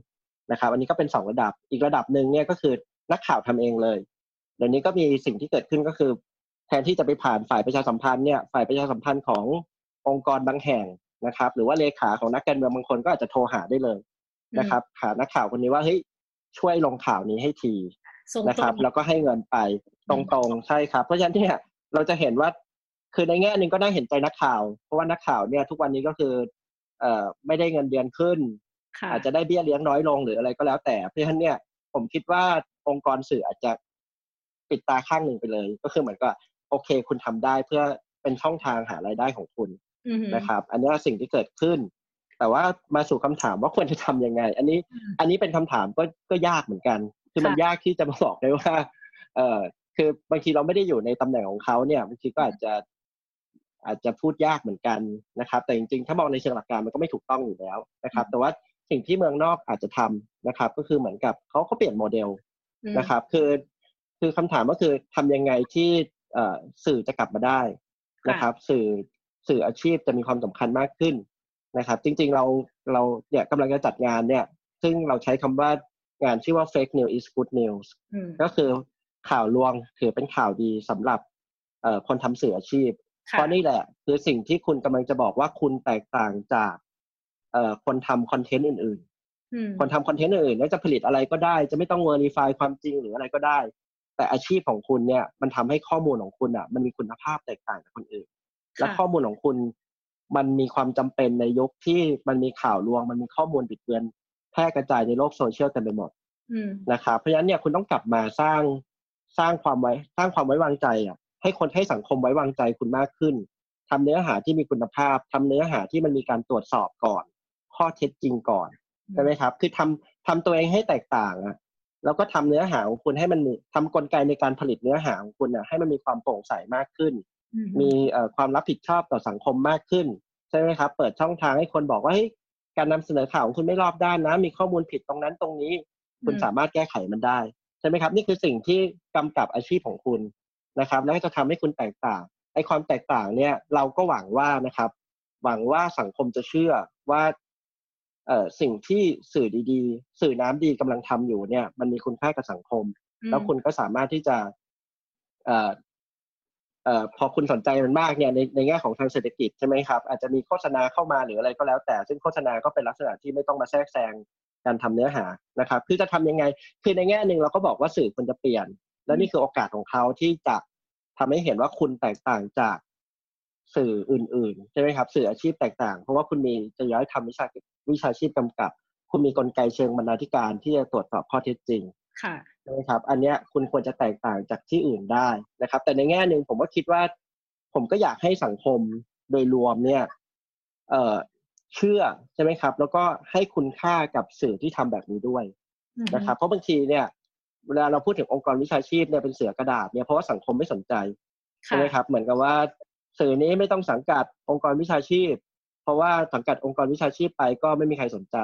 นะครับ อันนี้ก็เป็นสองระดับอีกระดับหนึ่งเนี่ยก็คือนักข่าวทำเองเลยเดี๋ยวนี้ก็มีสิ่งที่เกิดขึ้นก็คือ แทนที่จะไปผ่านฝ่ายประชาสัมพันธ์เนี่ยฝ่ายประชาสัมพันธ์ขององค์กรบางแห่งนะครับ หรือว่าเลขาของนักการเมืองบางคนก็อาจจะโทรหาได้เลย นะครับ หานักข่าวคนนี้ว่าเฮ้ยช่วยลงข่าวนี้ให้ทีนะครับ แล้วก็ให้เงินไปตรงๆใช่ครับ เพราะฉะนั้นเนี่ยเราจะเห็นว่าคือในแง่หนึ่งก็น่าเห็นใจนักข่าว เพราะว่านักข่าวเนี่ยทุกวันนี้ก็คือเอ่อไม่ได้เงินเดือนขึ้น อาจจะได้เบี้ยเลี้ยงน้อยลงหรืออะไรก็แล้วแต่ เพราะฉะนั้นเนี่ยผมคิดว่าองค์กรสื่ออาจจะปิดตาข้างหนึ่งไปเลย ก็คือเหมือนกับโอเค คุณทำได้เพื่อเป็นช่องทางหารายได้ของคุณนะครับ อันนี้สิ่งที่เกิดขึ้น แต่ว่ามาสู่คำถามว่าควรจะทํำยังไง อันนี้อันนี้เป็นคำถามก็ก็ยากเหมือนกัน คือมันยากที่จะมาบอกได้ว่า เออคือบางทีเราไม่ได้อยู่ในตำแหน่งของเขาเนี่ยบางทีก็อาจจะอาจจะพูดยากเหมือนกันนะครับ แต่จริงๆ ถ้ามองในเชิงหลักการมันก็ไม่ถูกต้องอยู่แล้วนะครับ แต่ว่าสิ่งที่เมืองนอกอาจจะทำนะครับ ก็คือเหมือนกับเขาเขาเปลี่ยนโมเดลนะครับ คือคือคำถามก็คือทำยังไงที่สื่อจะกลับมาได้นะครับ สื่อสื่ออาชีพจะมีความสำคัญมากขึ้น นะครับ จริงๆเราเราเนี่ยกำลังจะจัดงานเนี่ย ซึ่งเราใช้คำว่างานชื่อว่า fake news is good news ก็คือข่าวลวงถือเป็นข่าวดีสำหรับคนทำสื่ออาชีพ เพราะนี่แหละ คือสิ่งที่คุณกำลังจะบอกว่าคุณแตกต่างจากเอ่อคนทำคอนเทนต์อื่นๆ คนทำคอนเทนต์อื่นๆจะผลิตอะไรก็ได้ จะไม่ต้องเวอร์นิฟายความจริงหรืออะไรก็ได้ แต่อาชีพของคุณเนี่ยมันทำให้ข้อมูลของคุณอะ มันมีคุณภาพแตกต่างจากคนอื่น และข้อมูลของคุณ มันมีความจำเป็นในยุคที่มันมีข่าวลวง มันมีข้อมูลบิดเบือนแพร่กระจายในโลกโซเชียลเต็มไปหมดนะครับเพราะฉะนั้นเนี่ยคุณต้องกลับมาสร้างสร้างความไว้สร้างความไว้วางใจอะให้คนให้สังคมไว้วางใจคุณมากขึ้นทำเนื้อหาที่มีคุณภาพทำเนื้อหาที่มันมีการตรวจสอบก่อน ข้อเท็จจริงก่อนใช่ไหมครับ คือทำทำตัวเองให้แตกต่างอะแล้วก็ทำเนื้อหาของคุณให้มันมีทำกลไกในการผลิตเนื้อหาของคุณอะให้มันมีความโปร่งใสมากขึ้น มีความรับผิดชอบต่อสังคมมากขึ้น ใช่ไหมครับ เปิดช่องทางให้คนบอกว่าการนำเสนอข่าวของคุณไม่รอบด้านนะ มีข้อมูลผิดตรงนั้นตรงนี้ คุณสามารถแก้ไขมันได้ใช่ไหมครับ นี่คือสิ่งที่กำกับอาชีพของคุณนะครับ แล้วก็จะทำให้คุณแตกต่างไอ้ความแตกต่างเนี่ย เราก็หวังว่านะครับ หวังว่าสังคมจะเชื่อว่าเอ่อสิ่งที่สื่อดีๆ สื่อน้ำดีกำลังทำอยู่เนี่ย มันมีคุณค่ากับสังคม แล้วคุณก็สามารถที่จะเอ่อเออพอคุณสนใจมันมากเนี่ยในในแง่ของทางเศรษฐกิจใช่ไหมครับอาจจะมีโฆษณาเข้ามาหรืออะไรก็แล้ว แต่ซึ่งโฆษณาก็เป็นลักษณะที่ไม่ต้องมาแทรกแซงการทำเนื้อหานะครับคือจะทำยังไง คือในแง่หนึ่งเราก็บอกว่าสื่อควรจะเปลี่ยน และนี่คือโอกาสของเขาที่จะทำให้เห็นว่าคุณแตกต่างจากสื่ออื่น ๆ ใช่ไหมครับ สื่ออาชีพแตกต่าง เพราะว่าคุณมีจะย้ายทำวิชาวิชาชีพกำกับ คุณมีกลไกเชิงบรรณาธิการที่จะตรวจสอบข้อเท็จจริง ใช่ไหมครับ อันนี้คุณควรจะแตกต่างจากที่อื่นได้นะครับ แต่ในแง่หนึ่งผมก็คิดว่า ผมก็อยากให้สังคมโดยรวมเนี่ย เอ่อเชื่อใช่ไหมครับ แล้วก็ให้คุณค่ากับสื่อที่ทำแบบนี้ด้วยนะครับ เพราะบางทีเนี่ยเวลาเราพูดถึงองค์กรวิชาชีพเนี่ยเป็นเสือกระดาษเนี่ยเพราะว่าสังคมไม่สนใจใช่ไหมครับ เหมือนกับว่าสื่อนี้ไม่ต้องสังกัดองค์กรวิชาชีพ เพราะว่าสังกัดองค์กรวิชาชีพไปก็ไม่มีใครสนใจ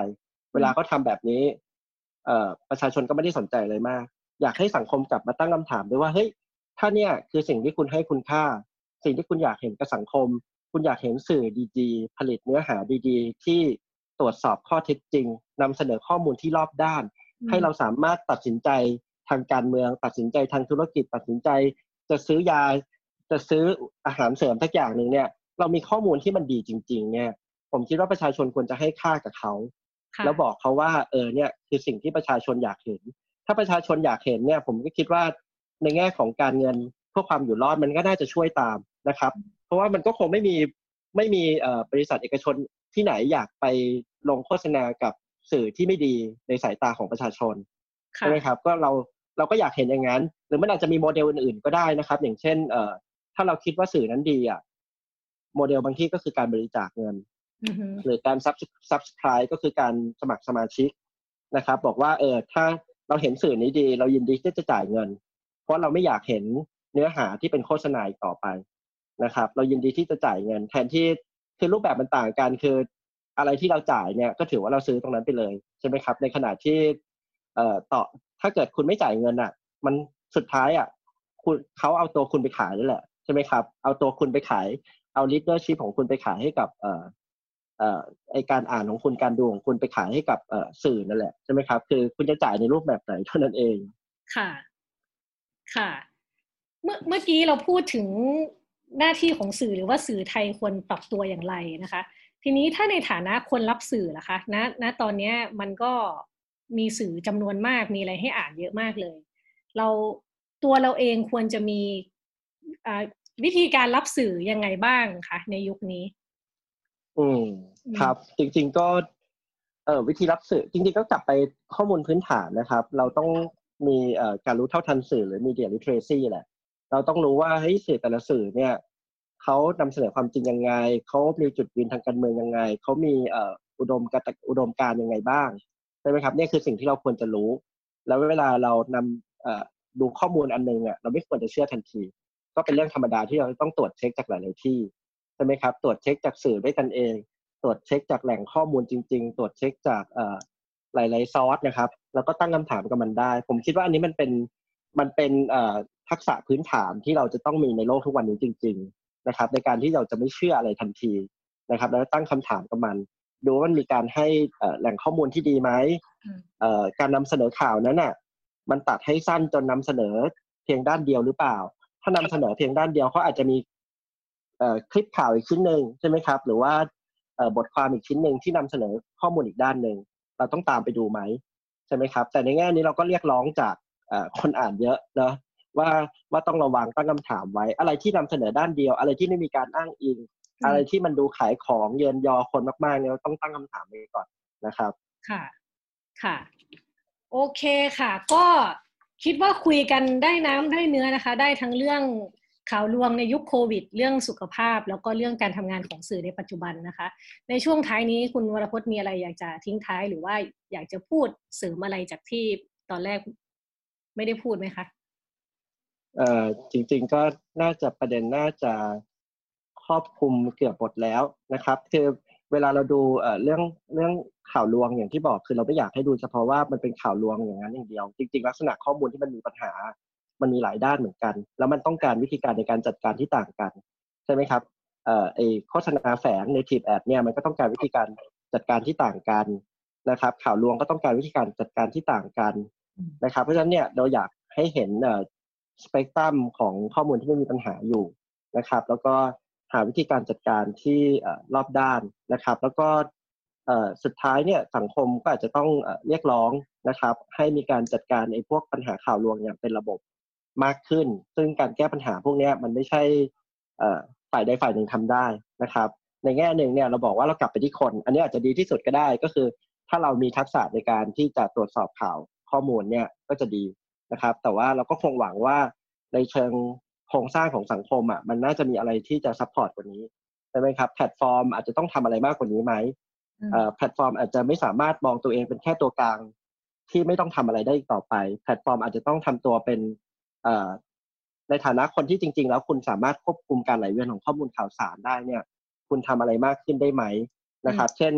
เวลาเขาทาแบบนี้เอ่อ ประชาชนก็ไม่ได้สนใจเลยมาก อยากให้สังคมกลับมาตั้งคำถามด้วยว่าเฮ้ยถ้าเนี่ยคือสิ่งที่คุณให้คุณค่า สิ่งที่คุณอยากเห็นกับสังคม คุณอยากเห็นสื่อดีๆ ผลิตเนื้อหาดีๆ ที่ตรวจสอบข้อเท็จจริงนำเสนอข้อมูลที่รอบด้าน ให้เราสามารถตัดสินใจทางการเมือง ตัดสินใจทางธุรกิจ ตัดสินใจ จะซื้อยา จะซื้ออาหารเสริมทักอย่างหนึ่งเนี่ย เรามีข้อมูลที่มันดีจริง ๆ เนี่ย ผมคิดว่าประชาชนควรจะให้ค่ากับเขา แล้วบอกเขาว่าเออเนี่ยคือสิ่งที่ประชาชนอยากเห็น ถ้าประชาชนอยากเห็นเนี่ยผมก็คิดว่าในแง่ของการเงินเพื่อความอยู่รอดมันก็น่าจะช่วยตามนะครับ เพราะว่ามันก็คงไม่มีไม่มีบริษัทเอกชนที่ไหนอยากไปลงโฆษณากับสื่อที่ไม่ดีในสายตาของประชาชนใช่ไหมครับก็เราเราก็อยากเห็นอย่างนั้น หรือมันอาจจะมีโมเดลอื่นๆก็ได้นะครับ อย่างเช่น เอ่อถ้าเราคิดว่าสื่อนั้นดีอะโมเดลบางที่ก็คือการบริจาคเงิน หรือการซับ subscribe ก็คือการสมัครสมาชิกนะครับ บอกว่าเออถ้าเราเห็นสื่อนี้ดี เรายินดีที่จะจ่ายเงิน เพราะเราไม่อยากเห็นเนื้อหาที่เป็นโฆษณาต่อไปนะครับ เรายินดีที่จะจ่ายเงิน แทนที่คือรูปแบบมันต่างกันคืออะไรที่เราจ่ายเนี่ยก็ถือว่าเราซื้อตรงนั้นไปเลยใช่ไหมครับ ในขณะที่เอ่อต่อถ้าเกิดคุณไม่จ่ายเงินอะ มันสุดท้ายอะคุณเขาเอาตัวคุณไปขายนั่แหละใช่ไหมครับ เอาตัวคุณไปขายเอา readership ของคุณไปขายให้กับเอ่อ ไอการอ่านของคุณการดูของคุณไปขายให้กับสื่อนั่นแหละใช่ไหมครับ คือคุณจะจ่ายในรูปแบบไหนเท่านั้นเอง ค่ะ ค่ะ เมื่อเมื่อกี้เราพูดถึงหน้าที่ของสื่อหรือว่าสื่อไทยควรปรับตัวอย่างไรนะคะ ทีนี้ถ้าในฐานะคนรับสื่อล่ะคะณณตอนนี้มันก็มีสื่อจำนวนมากมีอะไรให้อ่านเยอะมากเลย เราตัวเราเองควรจะมีวิธีการรับสื่อยังไงบ้างคะในยุคนี้ อืมครับ จริง ๆก็ เออวิธีรับสื่อ จริง ๆ ก็กลับไปข้อมูลพื้นฐานนะครับ เราต้องมีเอ่อการรู้เท่าทันสื่อหรือมีเดียลิเทเรซีแหละ เราต้องรู้ว่าเฮ้ยสื่อแต่ละสื่อเนี่ยเขานำเสนอความจริงยังไงเขามีจุดยืนทางการเมืองยังไงเขามีอุดมการอุดมการยังไงบ้างใช่ไหมครับนี่คือสิ่งที่เราควรจะรู้ แล้วเวลาเรานำดูข้อมูลอันนึงอะเราไม่ควรจะเชื่อทันที ก็เป็นเรื่องธรรมดาที่เราต้องตรวจเช็คจากหลาย ๆ ที่ใช่ไหมครับ ตรวจเช็คจากสื่อด้วยกันเอง ตรวจเช็คจากแหล่งข้อมูลจริง ๆ ตรวจเช็คจากหลายๆซอสนะครับ แล้วก็ตั้งคำถามกับมันได้ ผมคิดว่าอันนี้มันเป็นมันเป็นทักษะพื้นฐานที่เราจะต้องมีในโลกทุกวันนี้จริง ๆนะครับ ในการที่เราจะไม่เชื่ออะไรทันทีนะครับ แล้วตั้งคำถามกับมัน ดูว่ามันมีการให้แหล่งข้อมูลที่ดีไหมการนำเสนอข่าวนั้นน่ะ มันตัดให้สั้นจนนำเสนอเพียงด้านเดียวหรือเปล่า ถ้านำเสนอเพียงด้านเดียวเขาอาจจะมี คลิปข่าวอีกชิ้นหนึ่งใช่ไหมครับ หรือว่าบทความอีกชิ้นหนึ่งที่นำเสนอข้อมูลอีกด้านหนึ่งเราต้องตามไปดูไหมใช่ไหมครับ แต่ในแง่นี้เราก็เรียกร้องจากคนอ่านเยอะเนาะว่าว่าต้องระวังตั้งคำถามไว้ อะไรที่นำเสนอด้านเดียว อะไรที่ไม่มีการอ้างอิง อะไรที่มันดูขายของเยินยอคนมากๆเนี่ยต้องตั้งคำถามไว้ก่อนนะครับ ค่ะค่ะ โอเคค่ะ ก็คิดว่าคุยกันได้น้ำได้เนื้อนะคะ ได้ทั้งเรื่อง ข่าวลวงในยุคโควิด เรื่องสุขภาพ แล้วก็เรื่องการทำงานของสื่อในปัจจุบันนะคะ ในช่วงท้ายนี้คุณวรพจน์มีอะไรอยากจะทิ้งท้ายหรือว่าอยากจะพูดเสริมอะไรจากที่ตอนแรกไม่ได้พูดไหมคะเอ่อจริง ๆก็น่าจะประเด็นน่าจะครอบคลุมเกือบหมดแล้วนะครับ คือเวลาเราดูเอ่อเรื่องเรื่องข่าวลวงอย่างที่บอกคือเราไม่อยากให้ดูเฉพาะว่ามันเป็นข่าวลวงอย่างนั้นอย่างเดียว จริง ๆ ลักษณะข้อมูลที่มันมีปัญหา มันมีหลายด้านเหมือนกัน แล้วมันต้องการวิธีการในการจัดการที่ต่างกัน ใช่ไหมครับเอ่อไอโฆษณาแฝงในทีแอดเนี่ยมันก็ต้องการวิธีการจัดการที่ต่างกันนะครับ ข่าวลวงก็ต้องการวิธีการจัดการที่ต่างกันนะครับ เพราะฉะนั้นเนี่ยเราอยากให้เห็นเออสเปกตรัมของข้อมูลที่ไม่มีปัญหาอยู่นะครับ แล้วก็หาวิธีการจัดการที่รอบด้านนะครับ แล้วก็สุดท้ายเนี่ยสังคมก็อาจจะต้องเรียกร้องนะครับ ให้มีการจัดการไอ้พวกปัญหาข่าวลวงอย่างเป็นระบบ มากขึ้น ซึ่งการแก้ปัญหาพวกนี้มันไม่ใช่ฝ่ายใดฝ่ายหนึ่งทำได้นะครับ ในแง่หนึ่งเนี่ยเราบอกว่าเรากลับไปที่คน อันนี้อาจจะดีที่สุดก็ได้ก็คือ ถ้าเรามีทักษะในการที่จะตรวจสอบข่าวข้อมูลเนี่ยก็จะดีนะครับ แต่ว่าเราก็คงหวังว่าในเชิงโครงสร้างของสังคมอะมันน่าจะมีอะไรที่จะ support กว่านี้ใช่ไหมครับแพลตฟอร์มอาจจะต้องทำอะไรมากกว่านี้ไหมแพลตฟอร์มอาจจะไม่สามารถมองตัวเองเป็นแค่ตัวกลาง ที่ไม่ต้องทำอะไรได้อีกต่อไป แพลตฟอร์มอาจจะต้องทำตัวเป็น ในฐานะคนที่จริง ๆ แล้วคุณสามารถควบคุมการไหลเวียนของข้อมูลข่าวสารได้เนี่ย คุณทำอะไรมากขึ้นได้ไหมนะครับ เช่น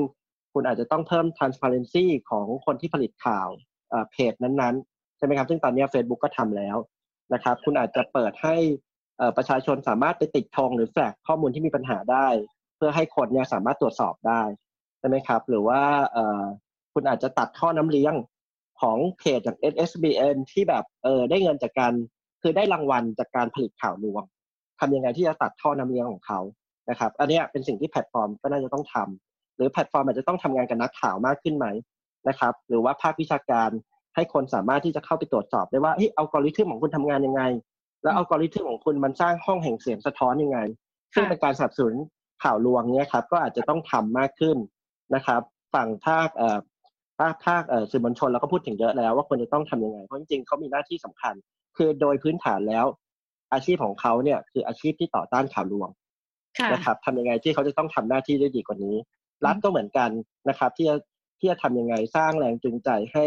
คุณอาจจะต้องเพิ่ม transparency ของคนที่ผลิตข่าวเพจนั้นๆ ใช่ไหมครับ ซึ่งตอนนี้ Facebook ก็ทำแล้วนะครับ คุณอาจจะเปิดให้ประชาชนสามารถไปติดธงหรือ flag ข้อมูลที่มีปัญหาได้ เพื่อให้คนเนี่ยสามารถตรวจสอบได้ใช่ไหมครับ หรือว่าคุณอาจจะตัดท่อน้ำเลี้ยง ของเพจอย่าง SSBN ที่แบบเออได้เงินจากการคือได้รางวัลจากการผลิตข่าวลวงทำยังไงที่จะตัดท่อน้ำเลี้ยงของเขานะครับ อันนี้เป็นสิ่งที่แพลตฟอร์มก็น่าจะต้องทำหรือแพลตฟอร์มอาจจะต้องทำงานกับนักข่าวมากขึ้นไหมนะครับ หรือว่าภาควิชาการให้คนสามารถที่จะเข้าไปตรวจสอบได้ว่าเฮ้ยอัลกอริทึมของคุณทำงานยังไง แล้วอัลกอริทึมของคุณมันสร้างห้องแห่งเสียงสะท้อนยังไง ซึ่งเป็นการสนับสนุนข่าวลวงเนี้ยครับก็อาจจะต้องทำมากขึ้นนะครับ ฝั่งภาค ภาคภาคเอ่อสื่อมวลชนเราก็พูดถึงเยอะแล้วว่าควรจะต้องทํำยังไง เพราะจริงๆเขามีหน้าที่สำคัญ คือโดยพื้นฐานแล้ว อาชีพของเขาเนี่ยคืออาชีพที่ต่อต้านข่าวลวงนะครับทำยังไงที่เขาจะต้องทำหน้าที่ได้ดีกว่านี้ รัฐก็เหมือนกันนะครับ ที่จะที่จะทำยังไงสร้างแรงจูงใจให้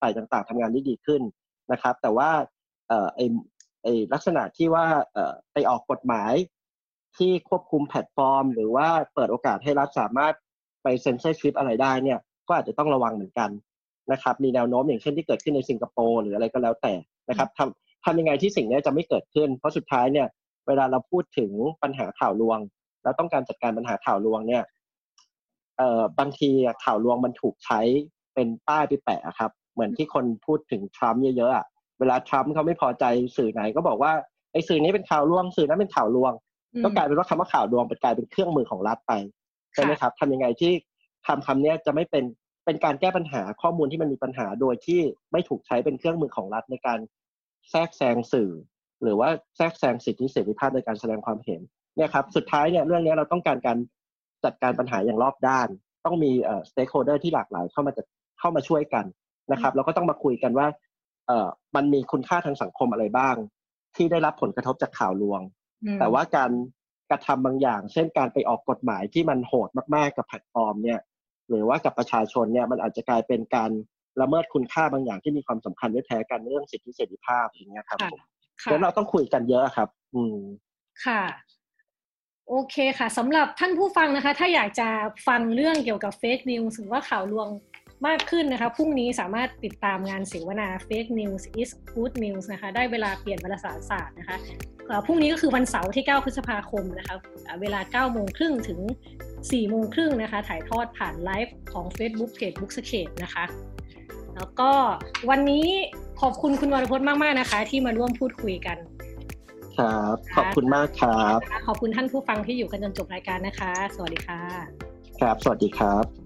ฝ่ายต่างๆทำงานได้ดีขึ้นนะครับ แต่ว่าไอ้ไอ้ลักษณะที่ว่าไปออกกฎหมาย ที่ควบคุมแพลตฟอร์ม หรือว่าเปิดโอกาสให้รัฐสามารถไปเซ็นเซอร์ชิปอะไรได้เนี่ย ก็อาจจะต้องระวังเหมือนกันนะครับมีแนวโน้มอย่างเช่นที่เกิดขึ้นในสิงคโปร์หรืออะไรก็แล้วแต่นะครับทำทำยังไงที่สิ่งนี้จะไม่เกิดขึ้น เพราะสุดท้ายเนี่ยเวลาเราพูดถึงปัญหาข่าวลวง แล้วต้องการจัดการปัญหาข่าวลวงเนี่ยเอ่อบางทีข่าวลวงมันถูกใช้เป็นป้ายไปแปะครับ เหมือนที่คนพูดถึงทรัมป์เยอะๆอะเวลาทรัมป์เขาไม่พอใจสื่อไหนก็บอกว่าไอ้สื่อนี้เป็นข่าวลวง สื่อนั้นเป็นข่าวลวง ก็กลายเป็นว่าคำว่าข่าวลวงเป็นกลายเป็นเครื่องมือของรัฐไปใช่ไหมครับทำยังไงที่ คำคำนี้จะไม่เป็นเป็นการแก้ปัญหาข้อมูลที่มันมีปัญหาโดยที่ไม่ถูกใช้เป็นเครื่องมือของรัฐในการแทรกแซงสื่อ หรือว่าแทรกแซงสิทธิเสรีภาพในการแสดงความเห็นเนี่ยครับสุดท้ายเนี่ยเรื่องนี้เราต้องการการจัดการปัญหาอย่างรอบด้าน ต้องมีเอ่อ stakeholder ที่หลากหลายเข้ามาจะเข้ามาช่วยกันนะครับแล้วก็ต้องมาคุยกันว่าเอ่อมันมีคุณค่าทางสังคมอะไรบ้าง ที่ได้รับผลกระทบจากข่าวลวง แต่ว่าการกระทำบางอย่าง เช่นการไปออกกฎหมายที่มันโหดมากๆกับแพลตฟอร์มเนี่ย หรือว่ากับประชาชนเนี่ยมันอาจจะกลายเป็นการละเมิดคุณค่าบางอย่างที่มีความสำคัญไม่แพ้กันเรื่องสิทธิเสรีภาพอย่างเงี้ยครับเดี๋ยวเราต้องคุยกันเยอะครับ อืมค่ะ โอเคค่ะสำหรับท่านผู้ฟังนะคะ ถ้าอยากจะฟังเรื่องเกี่ยวกับ fake news หรือว่าข่าวลวงมากขึ้นนะคะ พรุ่งนี้สามารถติดตามงานเสวนา Fake News is Good News นะคะ ได้เวลาเปลี่ยนวารสารศาสตร์นะคะพรุ่งนี้ก็คือวันเสาร์ที่ 9 พฤษภาคมนะคะ เวลา 9 โมงครึ่งถึง 4โมงครึ่งนะคะ ถ่ายทอดผ่านไลฟ์ของ Facebook Page Book s c a p e นะคะ แล้วก็วันนี้ขอบคุณคุณวรพจน์มาก ๆ นะคะ ที่มาร่วมพูดคุยกัน ครับ ขอบคุณมากครับ ขอบคุณท่านผู้ฟังที่อยู่กันจนจบรายการนะคะ สวัสดีค่ะ ครับ สวัสดีครับ